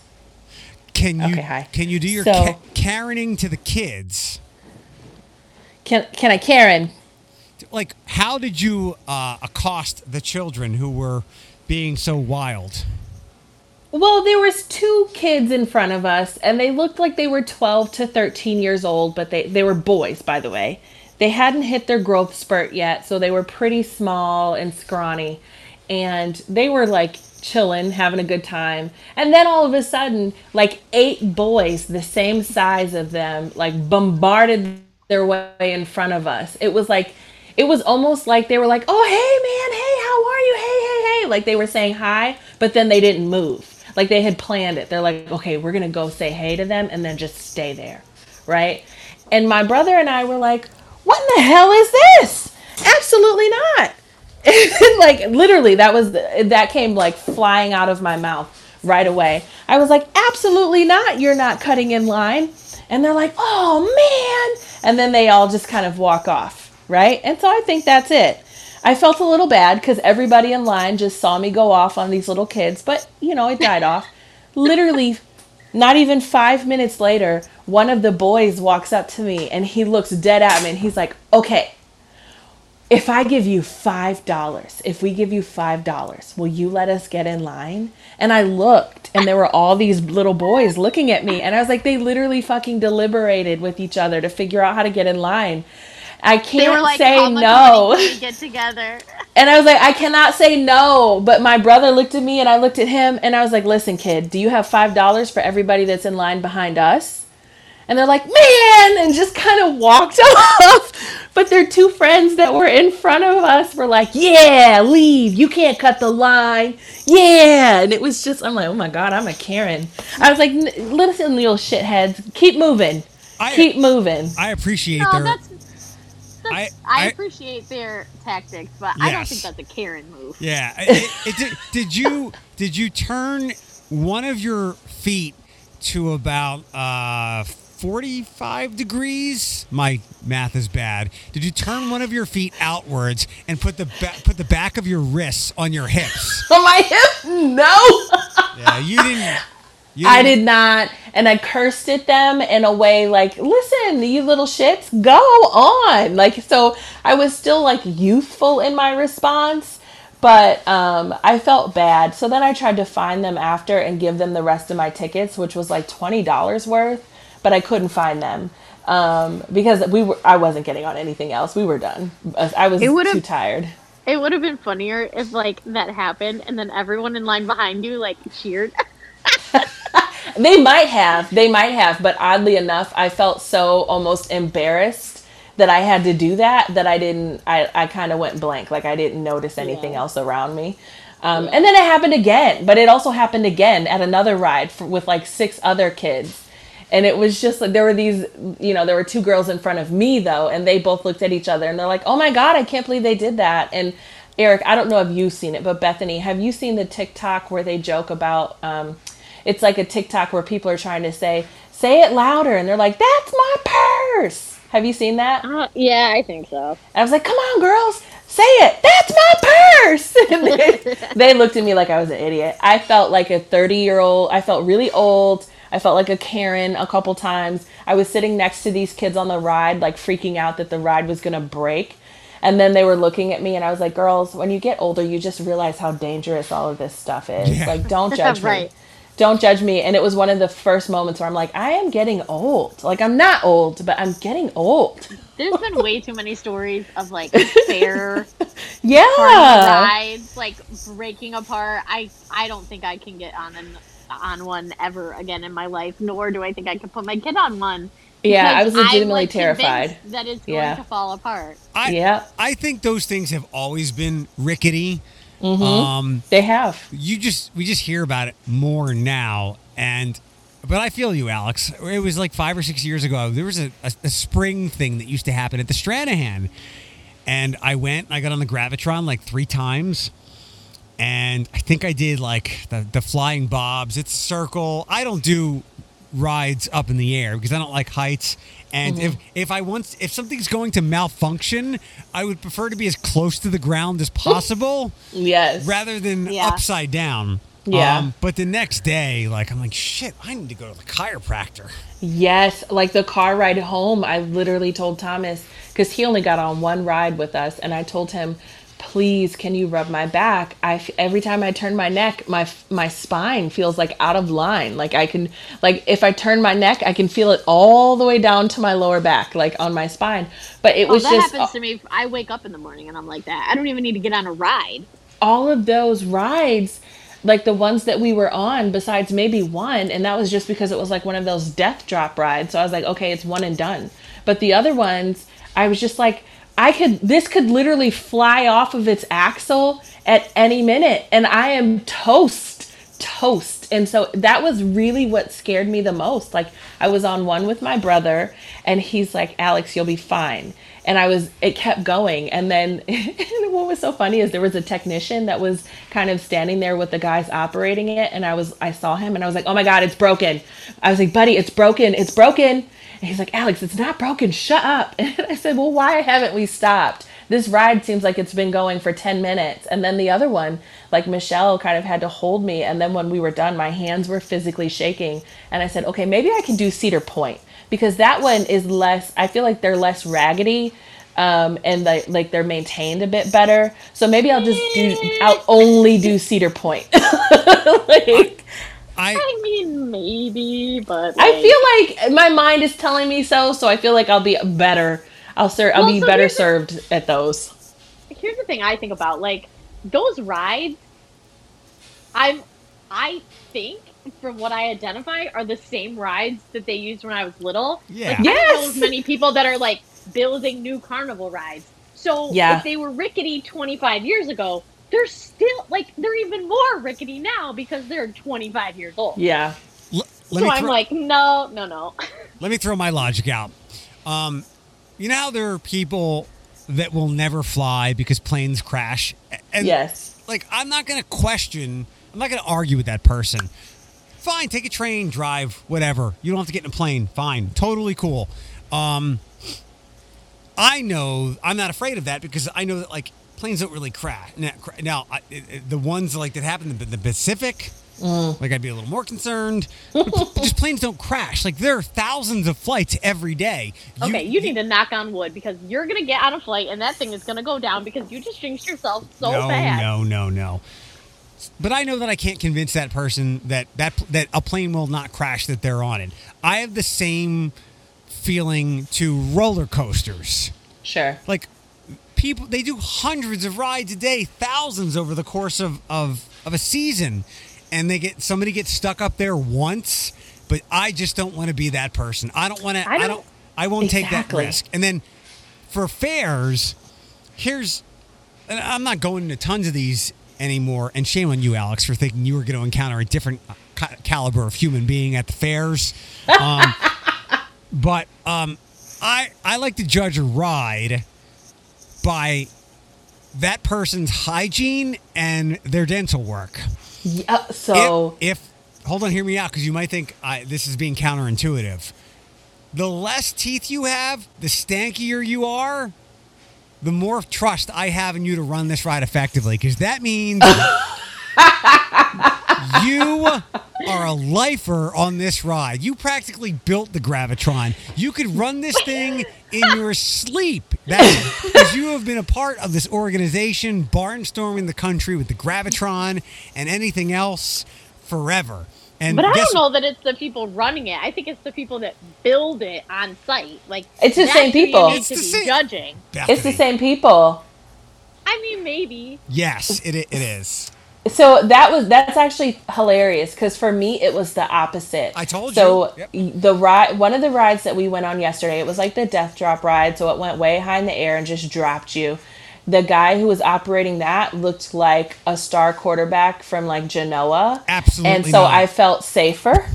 Speaker 2: Can you
Speaker 3: Okay, hi.
Speaker 2: can you do your
Speaker 3: So-
Speaker 2: ca- Karening to the kids?
Speaker 3: Can Can I, Karen?
Speaker 2: Like, how did you uh, accost the children who were being so wild?
Speaker 3: Well, there was two kids in front of us, and they looked like they were 12 to 13 years old, but they, they were boys, by the way. They hadn't hit their growth spurt yet, so they were pretty small and scrawny. And they were like chilling, having a good time. And then all of a sudden, like eight boys, the same size of them, like bombarded their way in front of us. It was like, it was almost like they were like, oh, hey, man, hey, how are you? Hey, hey, hey. Like they were saying hi, but then they didn't move. Like they had planned it. They're like, okay, we're going to go say hey to them and then just stay there. Right. And my brother and I were like, what in the hell is this? Absolutely not. like literally that was that came like flying out of my mouth right away. I was like, absolutely not. You're not cutting in line. And they're like, oh man. And then they all just kind of walk off. Right. And so I think that's it. I felt a little bad because everybody in line just saw me go off on these little kids, but you know, it died off. Literally, not even five minutes later, one of the boys walks up to me and he looks dead at me and he's like, okay, if I give you $5, if we give you $5, will you let us get in line? And I looked and there were all these little boys looking at me. And I was like, they literally fucking deliberated with each other to figure out how to get in line. I can't
Speaker 1: were like,
Speaker 3: say no.
Speaker 1: can get together?"
Speaker 3: And I was like, I cannot say no. But my brother looked at me and I looked at him and I was like, listen, kid, do you have $5 for everybody that's in line behind us? And they're like, man, and just kind of walked off. But their two friends that were in front of us were like, yeah, leave. You can't cut the line. Yeah. And it was just, I'm like, oh my God, I'm a Karen. I was like, "N- listen, little shitheads, keep moving.
Speaker 2: I-
Speaker 3: keep moving.
Speaker 2: I appreciate
Speaker 1: No,
Speaker 2: their.
Speaker 1: That's. that's
Speaker 2: I-
Speaker 1: I,
Speaker 2: I-
Speaker 1: appreciate their tactics, but I don't think that's a Karen move.
Speaker 2: Yeah. It, it, did, did you did you turn one of your feet to about uh, 45 degrees? My math is bad. Did you turn one of your feet outwards and put the ba- put the back of your wrists on your hips?
Speaker 3: On my hip? No.
Speaker 2: Yeah, you didn't. You
Speaker 3: I
Speaker 2: didn't-
Speaker 3: And I cursed at them in a way like, listen, you little shits, go on. Like, so I was still like youthful in my response, but um, I felt bad. So then I tried to find them after and give them the rest of my tickets, which was like $20 worth, but I couldn't find them. Um, because we were, I wasn't getting on anything else. We were done. I was
Speaker 1: It
Speaker 3: too tired.
Speaker 1: It would have been funnier if like that happened and then everyone in line behind you like cheered.
Speaker 3: They might have. They might have. But oddly enough, I felt so almost embarrassed that I had to do that that I didn't. I, I kind of went blank. Like I didn't notice anything
Speaker 1: Yeah.
Speaker 3: else around me. Um, And then it happened again. But it also happened again at another ride for, with like six other kids. And it was just like there were these, you know, there were two girls in front of me though, and they both looked at each other and they're like, "Oh my god, I can't believe they did that." And Eric, I don't know if you've seen it, but Bethany, have you seen the TikTok where they joke about? Um, it's like a TikTok where people are trying to say, "Say it louder," and they're like, "That's my purse." Have you seen that?
Speaker 1: Uh, yeah, I think so.
Speaker 3: And I was like, "Come on, girls, say it. That's my purse." And they, they looked at me like I was an idiot. I felt like a thirty-year-old. I felt really old. I felt like a Karen a couple times. I was sitting next to these kids on the ride, like freaking out that the ride was going to break. And then they were looking at me, and I was like, girls, when you get older, you just realize how dangerous all of this stuff is.
Speaker 2: Yeah.
Speaker 3: Like, don't judge
Speaker 1: Right.
Speaker 3: me. Don't judge me. And it was one of the first moments where I'm like, I am getting old. Like, I'm not old, but I'm getting old.
Speaker 1: There's been way too many stories of like fair
Speaker 3: Yeah.
Speaker 1: rides like breaking apart. I I don't think I can get on an on one ever again in my life. Nor do I think I could put my kid on one.
Speaker 3: Yeah, I was
Speaker 1: because I'm,
Speaker 3: legitimately
Speaker 1: like,
Speaker 3: terrified.
Speaker 1: convinced That it's going
Speaker 3: Yeah.
Speaker 1: to fall apart.
Speaker 2: I,
Speaker 3: Yeah.
Speaker 2: I think those things have always been rickety.
Speaker 3: Mm-hmm.
Speaker 2: Um,
Speaker 3: They have.
Speaker 2: you just we just hear about it more now, and but I feel you, Alex. It was like five or six years ago. There was a, a, a spring thing that used to happen at the Stranahan, and I went. I got on the Gravitron like three times. And I think I did like the, the flying bobs. It's circle. I don't do rides up in the air because I don't like heights. And mm-hmm. if if I want if something's going to malfunction, I would prefer to be as close to the ground as possible
Speaker 3: Yes.
Speaker 2: rather than
Speaker 1: Yeah.
Speaker 2: upside down.
Speaker 3: Yeah.
Speaker 2: Um, but the next day, like I'm like, shit, I need to go to the chiropractor.
Speaker 3: Yes, like the car ride home, I literally told Thomas because he only got on one ride with us, and I told him, "Please, can you rub my back? I f- every time I turn my neck, my f- my spine feels like out of line. Like I can, like if I turn my neck, I can feel it all the way down to my lower back, like on my spine. But it
Speaker 1: Oh,
Speaker 3: was
Speaker 1: that
Speaker 3: just
Speaker 1: happens uh to me. I wake up in the morning and I'm like that. I don't even need to get on a ride.
Speaker 3: all of those rides like the ones that we were on besides maybe one and that was just because it was like one of those death drop rides so i was like okay it's one and done but the other ones i was just like i could this could literally fly off of its axle at any minute and i am toast toast. And so that was really what scared me the most. Like i was on one with my brother and he's like alex you'll be fine. And I was it kept going. And then what was so funny is there was a technician that was kind of standing there with the guys operating it and I was I saw him and I was like oh my god it's broken. I was like buddy it's broken it's broken and he's like Alex it's not broken. Shut up. And I said well why haven't we stopped? This ride seems like it's been going for 10 minutes. And then the other one like Michelle kind of had to hold me. And then when we were done my hands were physically shaking. And I said okay maybe I can do Cedar Point. Because that one is less i feel like they're less raggedy um, and like like they're maintained a bit better. So maybe i'll just do i'll only do cedar point. Like
Speaker 2: I
Speaker 1: I mean, maybe, but
Speaker 3: i feel like my mind is telling me so so i feel like i'll be better i'll ser- i'll
Speaker 1: Well,
Speaker 3: be
Speaker 1: so
Speaker 3: better
Speaker 1: here's the-
Speaker 3: served at those
Speaker 1: here's the thing I think about like those rides. I'm, I think from what I identify are the same rides that they used when I was little.
Speaker 2: Yeah.
Speaker 1: Like, I don't know
Speaker 3: Yes!
Speaker 1: as many people that are like building new carnival rides. So
Speaker 3: Yeah.
Speaker 1: if they were rickety 25 years ago, they're still like they're even more rickety now because they're 25 years old.
Speaker 3: yeah
Speaker 2: l- let
Speaker 1: so
Speaker 2: me
Speaker 1: I'm
Speaker 2: throw,
Speaker 1: like, no, no, no.
Speaker 2: let me throw my logic out. Um, you know how there are people that will never fly because planes crash, and
Speaker 3: yes
Speaker 2: like I'm not going to question, I'm not going to argue with that person. Fine, take a train, drive, whatever. You don't have to get in a plane. Fine, totally cool. Um, I know I'm not afraid of that because I know that like planes don't really crash. Now, now I, the ones like that happen in the Pacific, mm. like I'd be a little more concerned. Just planes don't crash. Like there are thousands of flights every day.
Speaker 1: Okay, you need to knock on wood because you're gonna get on a flight and that thing is gonna go down because you just jinxed yourself so
Speaker 2: no,
Speaker 1: bad.
Speaker 2: no, no, no. But I know that I can't convince that person that that that a plane will not crash that they're on it. I have the same feeling to roller coasters.
Speaker 3: sure
Speaker 2: Like people, they do hundreds of rides a day, thousands over the course of of of a season, and they get somebody gets stuck up there once. But I just don't want to be that person. I don't want to.
Speaker 3: I
Speaker 2: I
Speaker 3: don't-.
Speaker 2: I won't take that risk. And then for fares, here's and I'm not going to tons of these anymore. And shame on you, Alex, for thinking you were going to encounter a different ca- caliber of human being at the fairs. Um, but um, I I like to judge a ride by that person's hygiene and their dental work.
Speaker 3: yeah so
Speaker 2: if, if hold on, hear me out because you might think I, this is being counterintuitive. The less teeth you have, the stankier you are, the more trust I have in you to run this ride effectively. Because that means you are a lifer on this ride. You practically built the Gravitron. You could run this thing in your sleep. That's because you have been a part of this organization, barnstorming the country with the Gravitron and anything else forever. And
Speaker 1: But I don't know that it's the people running it. I think it's the people that build it on site. Like
Speaker 3: It's the same people.
Speaker 2: It's the same-
Speaker 1: judging.
Speaker 3: It's the same people.
Speaker 1: I mean, maybe.
Speaker 2: Yes, it, it is.
Speaker 3: So that was that's actually hilarious because for me it was the opposite.
Speaker 2: I told
Speaker 3: so
Speaker 2: you.
Speaker 3: y- the ride, one of the rides that we went on yesterday, it was like the death drop ride. So it went way high in the air and just dropped you. The guy who was operating that looked like a star quarterback from like Genoa.
Speaker 2: Absolutely
Speaker 3: And so
Speaker 2: not.
Speaker 3: I felt safer.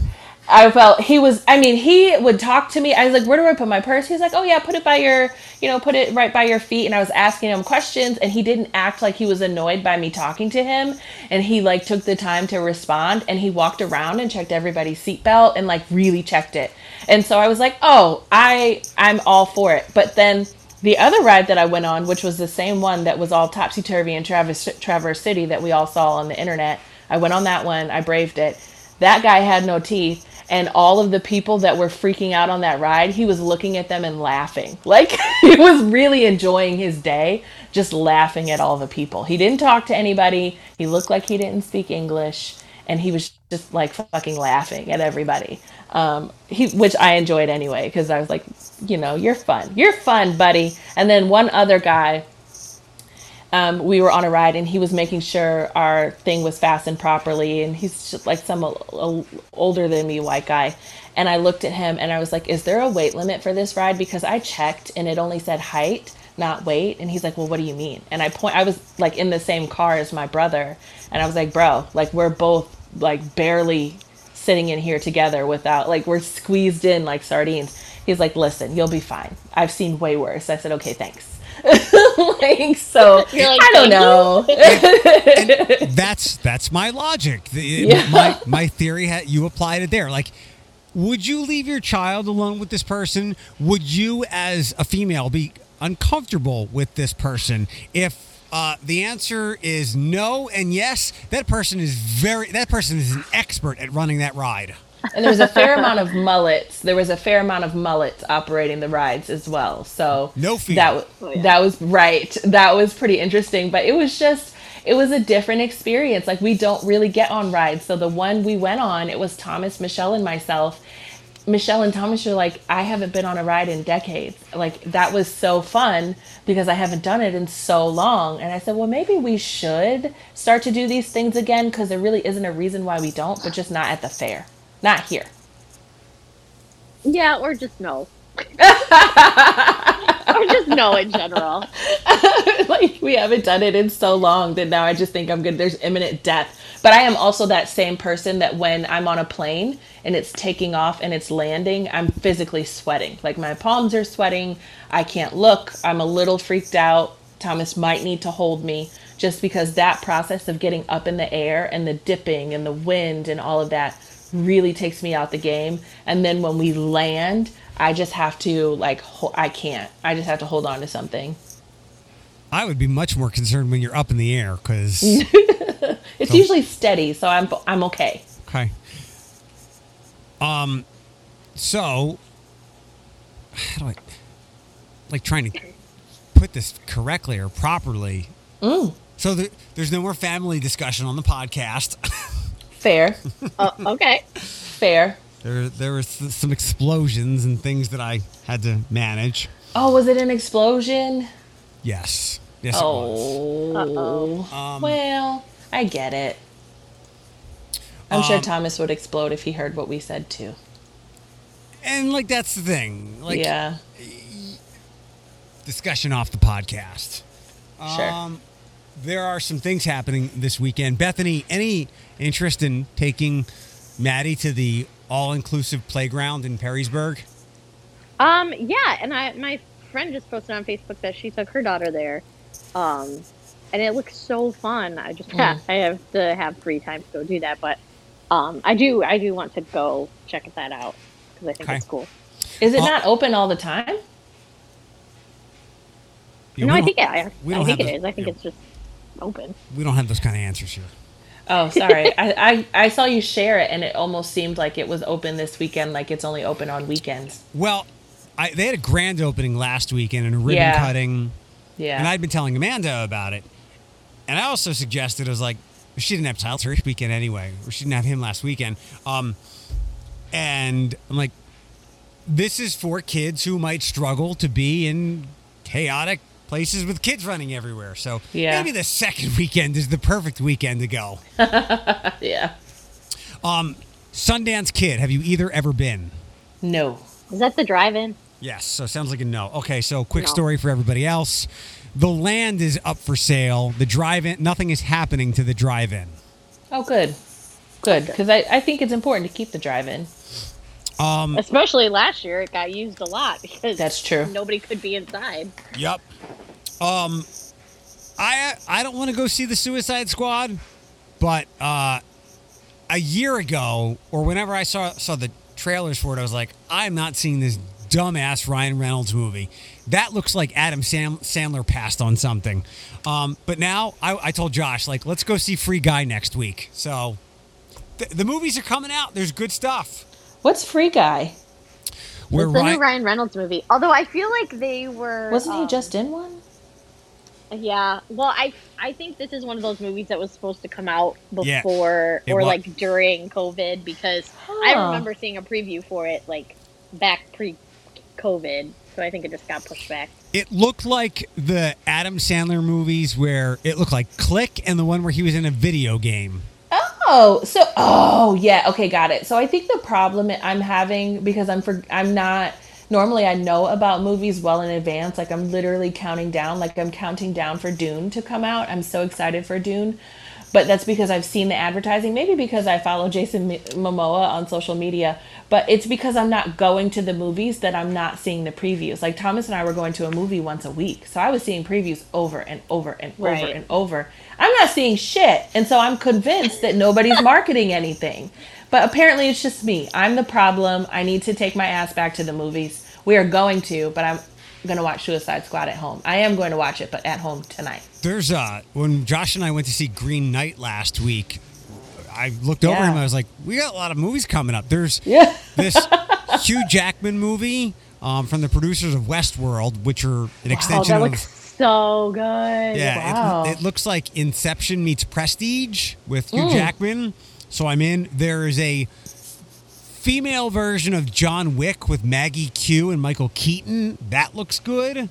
Speaker 3: I felt he was. I mean, he would talk to me. I was like, "Where do I put my purse?" He's like, "Oh yeah, put it by your, you know, put it right by your feet." And I was asking him questions, and he didn't act like he was annoyed by me talking to him. And he like took the time to respond, and he walked around and checked everybody's seatbelt and like really checked it. And so I was like, "Oh, I, I'm all for it." But then the other ride that I went on, which was the same one that was all topsy turvy in Traverse Traverse City that we all saw on the internet, I went on that one. I braved it. That guy had no teeth, and all of the people that were freaking out on that ride, he was looking at them and laughing. Like he was really enjoying his day, just laughing at all the people. He didn't talk to anybody. He looked like he didn't speak English, and he was just like fucking laughing at everybody. Um, he, which I enjoyed anyway, because I was like, you know, you're fun, you're fun, buddy. And then one other guy um, we were on a ride and he was making sure our thing was fastened properly and he's just like some o- o- older than me white guy. And i looked at him and i was like is there a weight limit for this ride? Because i checked and it only said height not weight. And he's like well what do you mean? And i point i was like in the same car as my brother and i was like bro like we're both like barely sitting in here together without like we're squeezed in like sardines. He's like listen you'll be fine. I've seen way worse. I said okay thanks like so
Speaker 1: You're like,
Speaker 3: i don't
Speaker 1: "Thank
Speaker 3: know
Speaker 2: that's that's my logic. The-
Speaker 3: Yeah.
Speaker 2: My my theory. Ha- you applied it there. Like, would you leave your child alone with this person? Would you, as a female, be uncomfortable with this person if? Uh, the answer is no and yes. That person is very. That person is an expert at running that ride.
Speaker 3: And there was a fair amount of mullets. There was a fair amount of mullets operating the rides as well. So
Speaker 2: No fear.
Speaker 3: that
Speaker 1: Oh, yeah.
Speaker 3: that was right. That was pretty interesting. But it was just it was a different experience. Like we don't really get on rides. So the one we went on it was thomas michelle and myself. Michelle and thomas are like i haven't been on a ride in decades. Like that was so fun because i haven't done it in so long. And i said well maybe we should start to do these things again because there really isn't a reason why we don't but just not at the fair not here
Speaker 1: Yeah, or just no. or just no in general.
Speaker 3: like we haven't done it in so long that now I just think I'm good. There's imminent death. But I am also that same person that when I'm on a plane and it's taking off and it's landing, I'm physically sweating. Like my palms are sweating. I can't look. I'm a little freaked out. Thomas might need to hold me just because that process of getting up in the air and the dipping and the wind and all of that really takes me out the game. And then when we land, I just have to like ho- I can't. I just have to hold on to something.
Speaker 2: I would be much more concerned when you're up in the air because.
Speaker 3: It's
Speaker 2: So-
Speaker 3: usually steady, so I'm I'm okay.
Speaker 2: Okay. Um. So, how do I like trying to put this correctly or properly?
Speaker 3: Mm.
Speaker 2: So there, there's no more family discussion on the podcast.
Speaker 3: Fair,
Speaker 1: Oh, okay.
Speaker 3: fair.
Speaker 2: there, there was some explosions and things that I had to manage.
Speaker 3: Oh, was it an explosion?
Speaker 2: Yes. Yes, it was.
Speaker 3: Oh,
Speaker 2: Um,
Speaker 3: well, I get it. I'm sure
Speaker 2: Um,
Speaker 3: Thomas would explode if he heard what we said too.
Speaker 2: And like that's the thing. Like
Speaker 3: yeah,
Speaker 2: discussion off the podcast.
Speaker 3: sure.
Speaker 2: Um, there are some things happening this weekend. Bethany, any interest in taking Maddie to the all-inclusive playground in Perrysburg?
Speaker 1: Um, yeah, and I my friend just posted on Facebook that she took her daughter there. Um, and it looks so fun. I just
Speaker 3: Mm.
Speaker 1: I have to have free time to go do that, but um, I do I do want to go check that out because I think
Speaker 2: Okay.
Speaker 1: it's cool.
Speaker 3: Is it
Speaker 2: uh,
Speaker 3: not open all the time?
Speaker 2: Yeah,
Speaker 1: no, I think it, I,
Speaker 2: we
Speaker 1: I
Speaker 2: don't
Speaker 1: think
Speaker 2: have
Speaker 1: it
Speaker 2: the-
Speaker 1: is. I think
Speaker 2: yeah.
Speaker 1: it's just open.
Speaker 2: we don't have those kind of answers here.
Speaker 3: Oh, sorry. I, I I saw you share it, and it almost seemed like it was open this weekend, like it's only open on weekends.
Speaker 2: Well, I, they had a grand opening last weekend and a ribbon
Speaker 3: Yeah.
Speaker 2: cutting,
Speaker 3: Yeah.
Speaker 2: and I'd been telling Amanda about it. And I also suggested, I was like, she didn't have Tyler this weekend anyway, or she didn't have him last weekend. Um, and I'm like, this is for kids who might struggle to be in chaotic places with kids running everywhere. So
Speaker 3: Yeah.
Speaker 2: maybe the second weekend is the perfect weekend to go.
Speaker 3: yeah.
Speaker 2: Um, Sundance Kid, have you either ever been?
Speaker 3: No.
Speaker 1: Is that the drive-in?
Speaker 2: Yes, so it sounds like a no. Okay, so quick
Speaker 1: No.
Speaker 2: story for everybody else. The land is up for sale. The drive-in, nothing is happening to the drive-in.
Speaker 3: Oh, good. Good. Because I, I think it's important to keep the drive in.
Speaker 2: Um,
Speaker 1: Especially last year, it got used a lot because
Speaker 3: That's true.
Speaker 1: Nobody could be inside.
Speaker 2: Yep. Um, I I don't want to go see the Suicide Squad, but uh, a year ago or whenever I saw saw the trailers for it, I was like, I'm not seeing this dumbass Ryan Reynolds movie. That looks like Adam Sam- Sandler passed on something. Um, but now I, I told Josh like, let's go see Free Guy next week. So th- the movies are coming out. There's good stuff.
Speaker 3: What's Free Guy?
Speaker 2: Where
Speaker 1: it's the
Speaker 2: Ryan-
Speaker 1: new Ryan Reynolds movie. Although I feel like they were.
Speaker 3: Wasn't he
Speaker 1: um,
Speaker 3: just in one?
Speaker 1: Yeah. Well, I I think this is one of those movies that was supposed to come out before
Speaker 2: it
Speaker 1: or
Speaker 2: wa-
Speaker 1: like during COVID because I remember seeing a preview for it like back pre-COVID. So I think it just got pushed back.
Speaker 2: It looked like the Adam Sandler movies where it looked like Click and the one where he was in a video game.
Speaker 3: Oh, so oh yeah, okay, got it. So I think the problem I'm having because I'm for I'm not normally I know about movies well in advance. Like I'm literally counting down, like I'm counting down for Dune to come out. I'm so excited for Dune. But that's because I've seen the advertising, maybe because I follow Jason Momoa on social media, but it's because I'm not going to the movies that I'm not seeing the previews. Like Thomas and I were going to a movie once a week. So I was seeing previews over and over and over
Speaker 1: Right.
Speaker 3: and over. I'm not seeing shit. And so I'm convinced that nobody's marketing anything. But apparently it's just me. I'm the problem. I need to take my ass back to the movies. We are going to, but I'm going to watch Suicide Squad at home. I am going to watch it, but at home tonight.
Speaker 2: There's uh when Josh and I went to see Green Knight last week, I looked over
Speaker 3: Yeah.
Speaker 2: him. I was like, "We got a lot of movies coming up." There's
Speaker 3: Yeah.
Speaker 2: this Hugh Jackman movie um, from the producers of Westworld, which are an
Speaker 1: Oh,
Speaker 2: extension
Speaker 1: that
Speaker 2: of
Speaker 1: looks so good.
Speaker 2: yeah.
Speaker 3: Wow.
Speaker 2: It, it looks like Inception meets Prestige with Hugh
Speaker 3: Mm.
Speaker 2: Jackman. So I'm in. There is a female version of John Wick with Maggie Q and Michael Keaton. That looks good.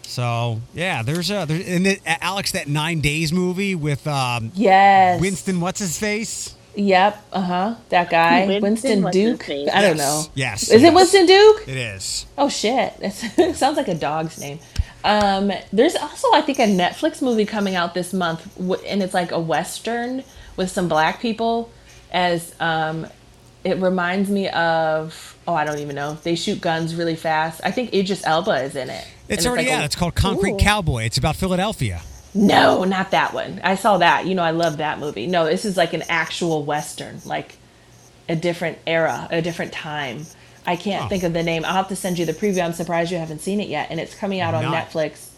Speaker 2: So yeah, there's a there's, and it, Alex that Nine Days movie with um,
Speaker 3: Yes.
Speaker 2: Winston. What's his face?
Speaker 3: Yep. Uh huh. That guy,
Speaker 1: Winston,
Speaker 3: Winston, Duke.
Speaker 1: face?
Speaker 3: I don't know.
Speaker 2: Yes.
Speaker 3: Is
Speaker 2: yes.
Speaker 3: it Winston Duke?
Speaker 2: It is.
Speaker 3: Oh shit! it sounds like a dog's name. Um, there's also, I think, a Netflix movie coming out this month, and it's like a western with some black people. As um, it reminds me of, oh, I don't even know. They shoot guns really fast. I think Idris Elba is in it.
Speaker 2: It's already
Speaker 3: like
Speaker 2: out.
Speaker 3: a-
Speaker 2: It's called Concrete
Speaker 1: Ooh.
Speaker 2: Cowboy. It's about Philadelphia.
Speaker 3: No, not that one. I saw that. You know, I love that movie. No, this is like an actual western, like a different era, a different time. I can't
Speaker 2: Oh.
Speaker 3: think of the name. I'll have to send you the preview. I'm surprised you haven't seen it yet, and it's coming out on
Speaker 2: Not.
Speaker 3: Netflix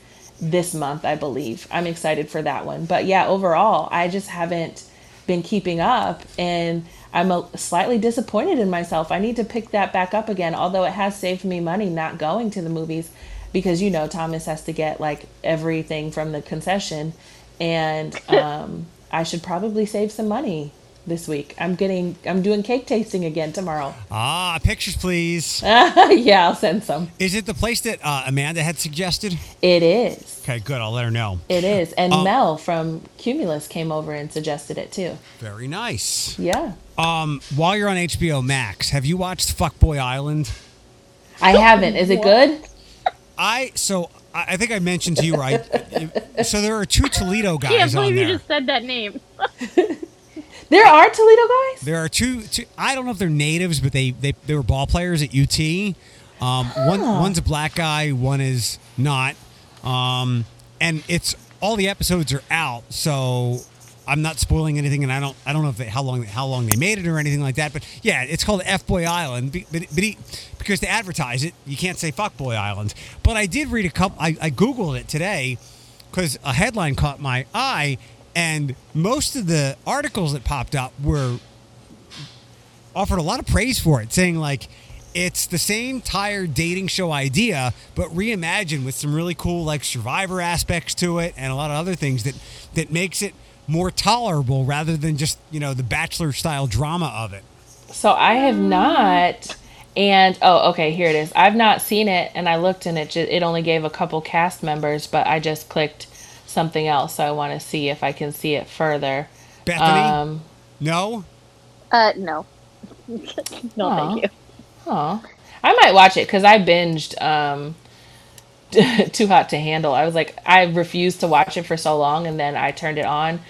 Speaker 3: this month, I believe. I'm excited for that one. But yeah, overall, I just haven't been keeping up, and I'm a, slightly disappointed in myself. I need to pick that back up again. Although it has saved me money not going to the movies, because you know Thomas has to get like everything from the concession, and um, I should probably save some money this week. I'm getting, I'm doing cake tasting again tomorrow.
Speaker 2: Ah, pictures, please.
Speaker 3: yeah, I'll send some.
Speaker 2: Is it the place that uh, Amanda had suggested?
Speaker 3: It is.
Speaker 2: Okay, good. I'll let her know.
Speaker 3: It is. And
Speaker 2: Um,
Speaker 3: Mel from Cumulus came over and suggested it too.
Speaker 2: Very nice.
Speaker 3: Yeah.
Speaker 2: Um, while you're on HBO Max, have you watched Fuckboy Island?
Speaker 3: I haven't. Is it good?
Speaker 2: I so I I think I mentioned to you right. so there are two Toledo guys.
Speaker 1: Can't
Speaker 2: guys on
Speaker 1: believe you just said that name.
Speaker 3: There are Toledo guys?
Speaker 2: There are two, two. I don't know if they're natives, but they they, they were ball players at UT. Um, one one's a black guy, one is not. Um, and it's all the episodes are out, so I'm not spoiling anything, and I don't I don't know if they, how long how long they made it or anything like that. But yeah, it's called F Boy Island, but, but he, because to advertise it, you can't say Fuck Boy Island. But I did read a couple. I, I googled it today because a headline caught my eye, And most of the articles that popped up were offered a lot of praise for it, saying like it's the same tired dating show idea, but reimagined with some really cool like survivor aspects to it and a lot of other things that that makes it more tolerable rather than just you know the bachelor style drama of it.
Speaker 3: So I have not. And oh, okay, here it is. I've not seen it, and I looked, and it ju- it only gave a couple cast members, but I just clicked something else, so I want to see if I can see it further.
Speaker 2: Bethany,
Speaker 3: Um,
Speaker 2: no,
Speaker 1: Uh, no. no,
Speaker 3: Aw.
Speaker 1: thank you.
Speaker 3: oh, I might watch it because I binged um, Too Hot to Handle. I was like, I refused to watch it for so long, and then I turned it on.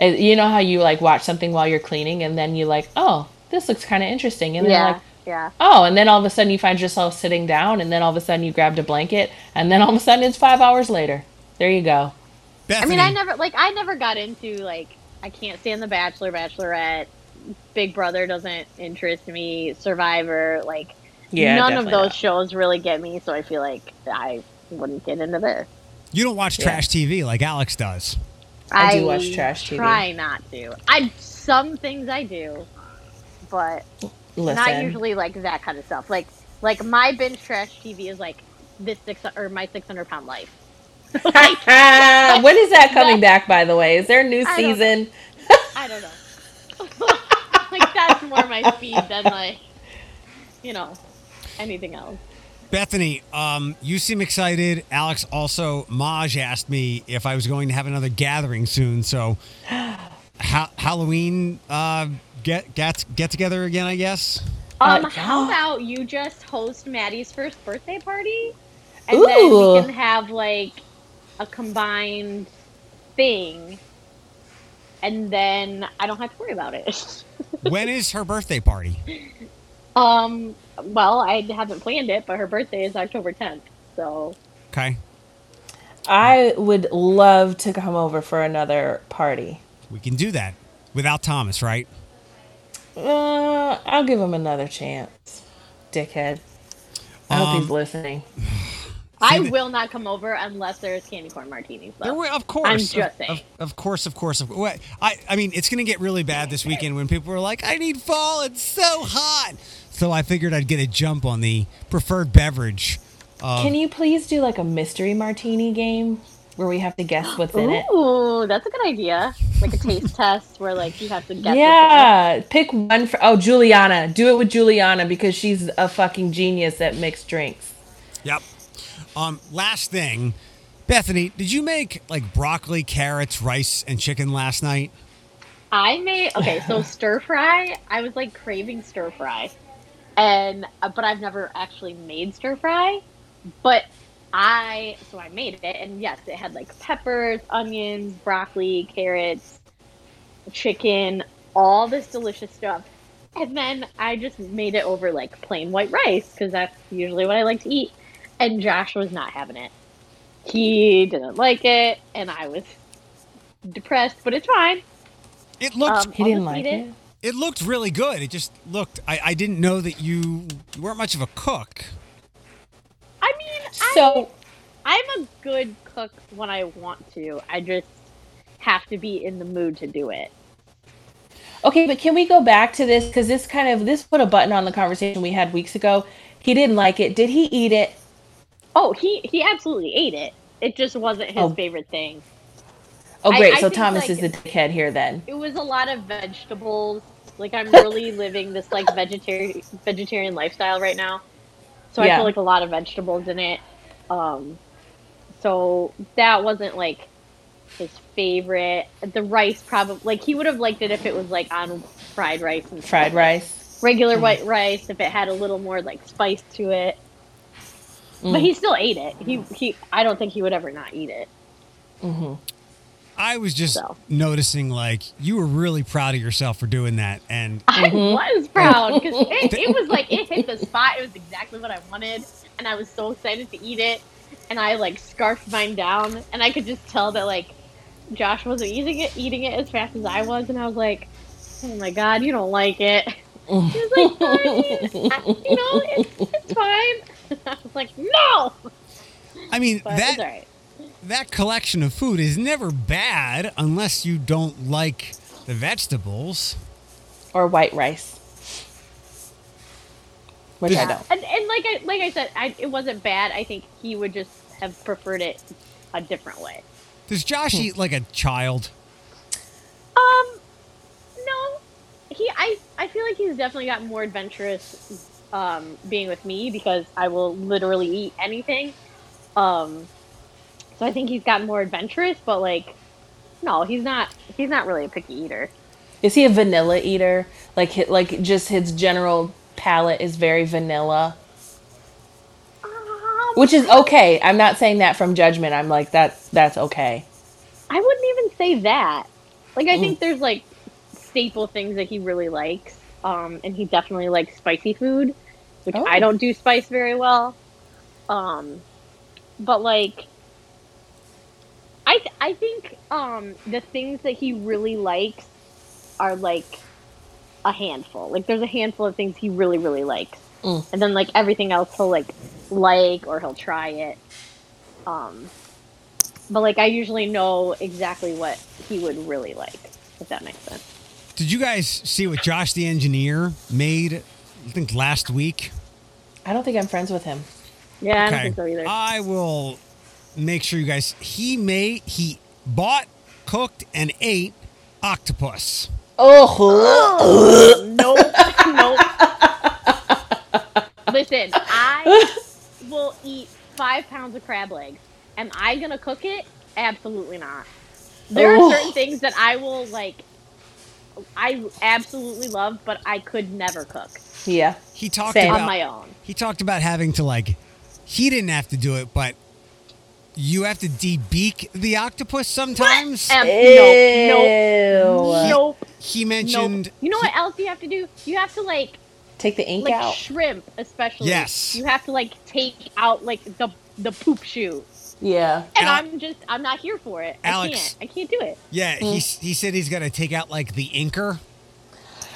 Speaker 3: And you know how you like watch something while you're cleaning, and then you like, oh, this looks kind of interesting, and then
Speaker 1: Yeah,
Speaker 3: like,
Speaker 1: yeah.
Speaker 3: oh, and then all of a sudden you find yourself sitting down, and then all of a sudden you grabbed a blanket, and then all of a sudden it's five hours later. There you go.
Speaker 1: I mean, I never like I never got into like I can't stand The Bachelor, Bachelorette, Big Brother doesn't interest me, Survivor, like
Speaker 3: Yeah,
Speaker 1: none of those
Speaker 3: not.
Speaker 1: shows really get me, so I feel like I wouldn't get into this.
Speaker 2: you don't watch
Speaker 3: Yeah.
Speaker 2: trash TV like Alex does.
Speaker 3: I do watch trash TV.
Speaker 1: Try not to. I some things I do, but
Speaker 3: Listen,
Speaker 1: not usually like that kind of stuff. Like like my binge trash TV is like this six or my six hundred pound life.
Speaker 3: Ah, when is that coming back? By the way, is there a new
Speaker 1: I don't
Speaker 3: season?
Speaker 1: I don't know. like that's more my speed than like you know anything else.
Speaker 2: Bethany, um, you seem excited. Alex also, Maj asked me if I was going to have another gathering soon. So, ha- Halloween uh, get get get together again, I guess.
Speaker 1: Um,
Speaker 3: Uh,
Speaker 1: how about you just host Maddie's first birthday party, and then we can have like a combined thing, and then I don't have to worry about it.
Speaker 2: when is her birthday party?
Speaker 1: um, well, I haven't planned it, but her birthday is October tenth, so
Speaker 2: Okay,
Speaker 3: I would love to come over for another party.
Speaker 2: we can do that without Thomas, right?
Speaker 3: Uh, I'll give him another chance, dickhead. I hope he's
Speaker 2: Um,
Speaker 3: listening.
Speaker 1: I
Speaker 2: the-
Speaker 1: will not come over unless there's candy corn martinis.
Speaker 2: There were- of course.
Speaker 1: I'm
Speaker 2: of-
Speaker 1: just
Speaker 2: of,
Speaker 1: saying.
Speaker 2: Of, course, of course. Of, what- I, I mean, it's going to get really bad this weekend when people are like, I need fall. It's so hot. So I figured I'd get a jump on the preferred beverage. Uh,
Speaker 3: Can you please do like a mystery martini game where we have to guess what's in it?
Speaker 1: Ooh, that's a good idea. Like a taste test where like you have to guess. what's in.
Speaker 3: Yeah, pick one for. Oh, Juliana, do it with Juliana because she's a fucking genius at mixed drinks.
Speaker 2: Yep. Um, last thing, Bethany, did you make like broccoli, carrots, rice, and chicken last night?
Speaker 1: I made okay, so stir fry. I was like craving stir fry, and uh, but I've never actually made stir fry. But I so I made it, and yes, it had like peppers, onions, broccoli, carrots, chicken, all this delicious stuff. And then I just made it over like plain white rice because that's usually what I like to eat. And Josh was not having it. He didn't like it, and I was depressed, but it's fine.
Speaker 2: It looked
Speaker 1: Um,
Speaker 3: He
Speaker 1: I'll
Speaker 3: didn't like it.
Speaker 1: it.
Speaker 2: it looked really good. It just looked. I, I didn't know that you weren't much of a cook.
Speaker 1: I mean,
Speaker 3: So
Speaker 1: I, I'm a good cook when I want to. I just have to be in the mood to do it.
Speaker 3: Okay, but can we go back to this because this kind of this put a button on the conversation we had weeks ago. He didn't like it. Did he eat it?
Speaker 1: Oh, he he absolutely ate it. It just wasn't his
Speaker 3: Oh.
Speaker 1: favorite thing.
Speaker 3: Oh, great.
Speaker 1: I
Speaker 3: so Thomas
Speaker 1: like-
Speaker 3: is the dickhead here then.
Speaker 1: It was a lot of vegetables. Like I'm really living this like vegetarian vegetarian lifestyle right now. So I feel like a lot of vegetables in it. Um so that wasn't like his favorite. The rice probably like he would have liked it if it was like on fried rice and
Speaker 3: Fried rice.
Speaker 1: regular white rice if it had a little more like spice to it.
Speaker 3: Mm.
Speaker 1: But he still ate it. He he. I don't think he would ever not eat it.
Speaker 3: hmm
Speaker 2: I was just
Speaker 1: So.
Speaker 2: noticing like you were really proud of yourself for doing that, and
Speaker 1: I
Speaker 3: Mhm.
Speaker 1: was proud because it, it was like it hit the spot. It was exactly what I wanted, and I was so excited to eat it. And I like scarfed mine down, and I could just tell that like Josh wasn't eating it, eating it as fast as I was, and I was like, "Oh my god, you don't like it." He was like, "Fine, I- "You know, it's, it's fine." I was like, "No,"
Speaker 2: I mean
Speaker 1: but
Speaker 2: that
Speaker 1: it's alright.
Speaker 2: that collection of food is never bad unless you don't like the vegetables.
Speaker 3: Or white rice. Which I don't.
Speaker 1: And, and like I like I said, I, it wasn't bad. I think he would just have preferred it a different way.
Speaker 2: Does Josh eat like a child?
Speaker 1: Um, no, he. I. I feel like he's definitely got more adventurous, um, being with me because I will literally eat anything. Um, so I think he's gotten more adventurous, but like, no, he's not. He's not really a picky eater.
Speaker 3: Is he a vanilla eater? Like, like just his general palate is very vanilla,
Speaker 1: Um,
Speaker 3: which is okay. I'm not saying that from judgment. I'm like that. That's okay.
Speaker 1: I wouldn't even say that. Like, I think there's like staple things that he really likes. Um, and he definitely likes spicy food, which
Speaker 3: Oh.
Speaker 1: I don't do spice very well. Um, but like, I th- I think um the things that he really likes are like a handful. Like, there's a handful of things he really really likes,
Speaker 3: Mm.
Speaker 1: and then like everything else he'll like like or he'll try it. Um, but like I usually know exactly what he would really like, if that makes sense.
Speaker 2: Did you guys see what Josh the engineer made? I think last week.
Speaker 3: I don't think I'm friends with him.
Speaker 1: Yeah, I don't think so either.
Speaker 2: I will make sure you guys. He made. He bought, cooked, and ate octopus.
Speaker 3: Oh,
Speaker 1: nope, nope. Listen, I will eat five pounds of crab legs. Am I gonna cook it? Absolutely not. There
Speaker 3: Ugh.
Speaker 1: are certain things that I will like. I absolutely love, but I could never cook
Speaker 3: yeah.
Speaker 2: He talked
Speaker 3: Same.
Speaker 2: about.
Speaker 1: on my own.
Speaker 2: He talked about having to like. He didn't have to do it, but you have to debeak the octopus sometimes.
Speaker 1: Ab- nope,
Speaker 3: Ew.
Speaker 1: nope,
Speaker 2: He
Speaker 1: nope,
Speaker 2: mentioned.
Speaker 1: nope. You know what else you have to do? You have to like
Speaker 3: Take the ink
Speaker 1: like
Speaker 3: out.
Speaker 1: shrimp, especially.
Speaker 2: Yes.
Speaker 1: You have to like take out like the the poop chute,
Speaker 3: Yeah.
Speaker 1: and
Speaker 2: Al-
Speaker 1: I'm just I'm not here for it.
Speaker 2: Alex.
Speaker 1: I can't. I can't do it.
Speaker 2: Yeah, he mm. he said he's got to take out like the inker.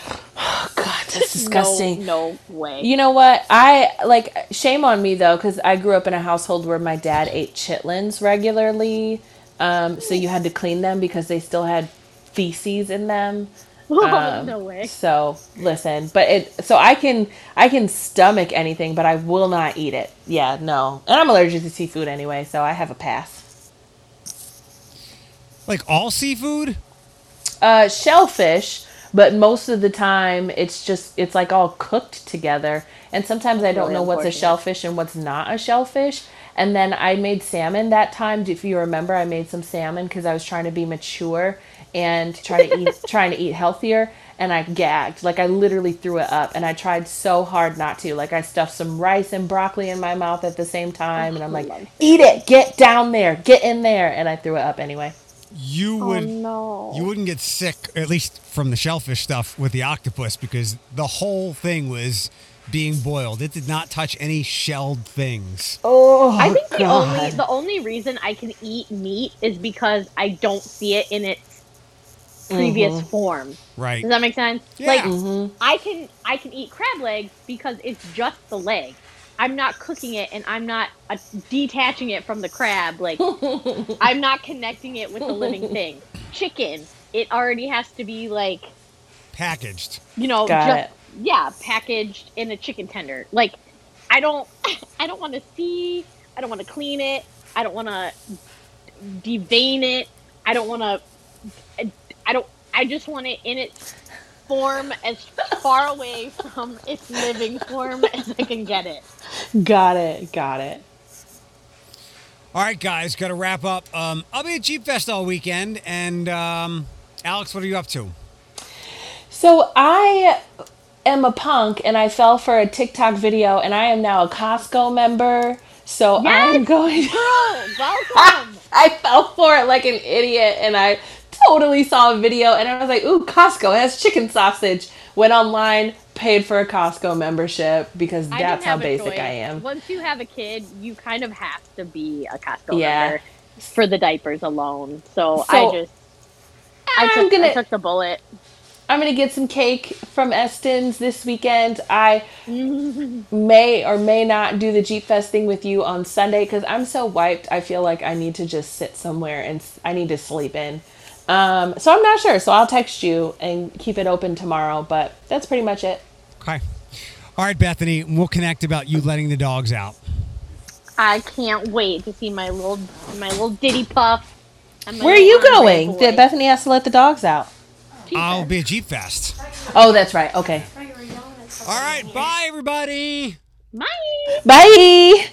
Speaker 3: God, that's disgusting.
Speaker 1: No, no way.
Speaker 3: You know what? I like shame on me though, because I grew up in a household where my dad ate chitlins regularly. Um, so you had to clean them because they still had feces in them. Um,
Speaker 1: no way.
Speaker 3: So listen, but it so I can I can stomach anything, but I will not eat it. Yeah, no, and I'm allergic to seafood anyway, so I have a pass.
Speaker 2: Like all seafood.
Speaker 3: Uh, shellfish, but most of the time it's just it's like all cooked together, and sometimes I don't
Speaker 1: really
Speaker 3: know what's a shellfish and what's not a shellfish. And then I made salmon that time. If you remember, I made some salmon because I was trying to be mature and trying to eat trying to eat healthier. And I gagged, like I literally threw it up, and I tried so hard not to. Like I stuffed some rice and broccoli in my mouth at the same time, and I'm like, "Eat it, get down there, get in there," and I threw it up anyway.
Speaker 2: You
Speaker 1: Oh
Speaker 2: would.
Speaker 1: no.
Speaker 2: You wouldn't get sick, at least from the shellfish stuff, with the octopus because the whole thing was being boiled. It did not touch any shelled things.
Speaker 3: Oh,
Speaker 1: I think the only the only reason I can eat meat is because I don't see it in its previous
Speaker 3: Mhm.
Speaker 1: form.
Speaker 2: Right.
Speaker 1: Does that make sense?
Speaker 2: Yeah.
Speaker 1: Like
Speaker 3: Mhm.
Speaker 1: I can I can eat crab legs because it's just the leg. I'm not cooking it and I'm not uh, detaching it from the crab. Like I'm not connecting it with the living thing. Chicken, it already has to be like
Speaker 2: Packaged.
Speaker 1: you know
Speaker 3: Got
Speaker 1: just
Speaker 3: it.
Speaker 1: yeah packaged in a chicken tender. Like I don't I don't want to see. I don't want to clean it. I don't want to devein it. I don't want to. I don't. I just want it in its form as far away from its living form as I can get it.
Speaker 3: Got it. Got it.
Speaker 2: All right, guys, got to wrap up. Um, I'll be at Jeep Fest all weekend. And um, Alex, what are you up to?
Speaker 3: So I am a punk and I fell for a TikTok video and I am now a Costco member. So I'm going
Speaker 1: Girl, welcome.
Speaker 3: I fell for it like an idiot and I totally saw a video and I was like, ooh, Costco has chicken sausage. Went online, paid for a Costco membership because that's how basic
Speaker 1: choice.
Speaker 3: I am.
Speaker 1: Once you have a kid, you kind of have to be a Costco
Speaker 3: Yeah.
Speaker 1: member for the diapers alone. So,
Speaker 3: So,
Speaker 1: I just I
Speaker 3: I'm
Speaker 1: took,
Speaker 3: gonna
Speaker 1: I took the bullet.
Speaker 3: I'm gonna get some cake from Eston's this weekend. I may or may not do the Jeep Fest thing with you on Sunday because I'm so wiped. I feel like I need to just sit somewhere and I need to sleep in. Um, so I'm not sure. So I'll text you and keep it open tomorrow. But that's pretty much it.
Speaker 2: Okay. All right, Bethany, we'll connect about you letting the dogs out.
Speaker 1: I can't wait to see my little my little ditty puff.
Speaker 3: Where are you going?
Speaker 1: boy.
Speaker 3: Did Bethany has to let the dogs out?
Speaker 2: I'll be at Jeep Fest.
Speaker 3: Oh, that's right. Okay.
Speaker 2: All right, bye, everybody.
Speaker 1: Bye.
Speaker 3: Bye.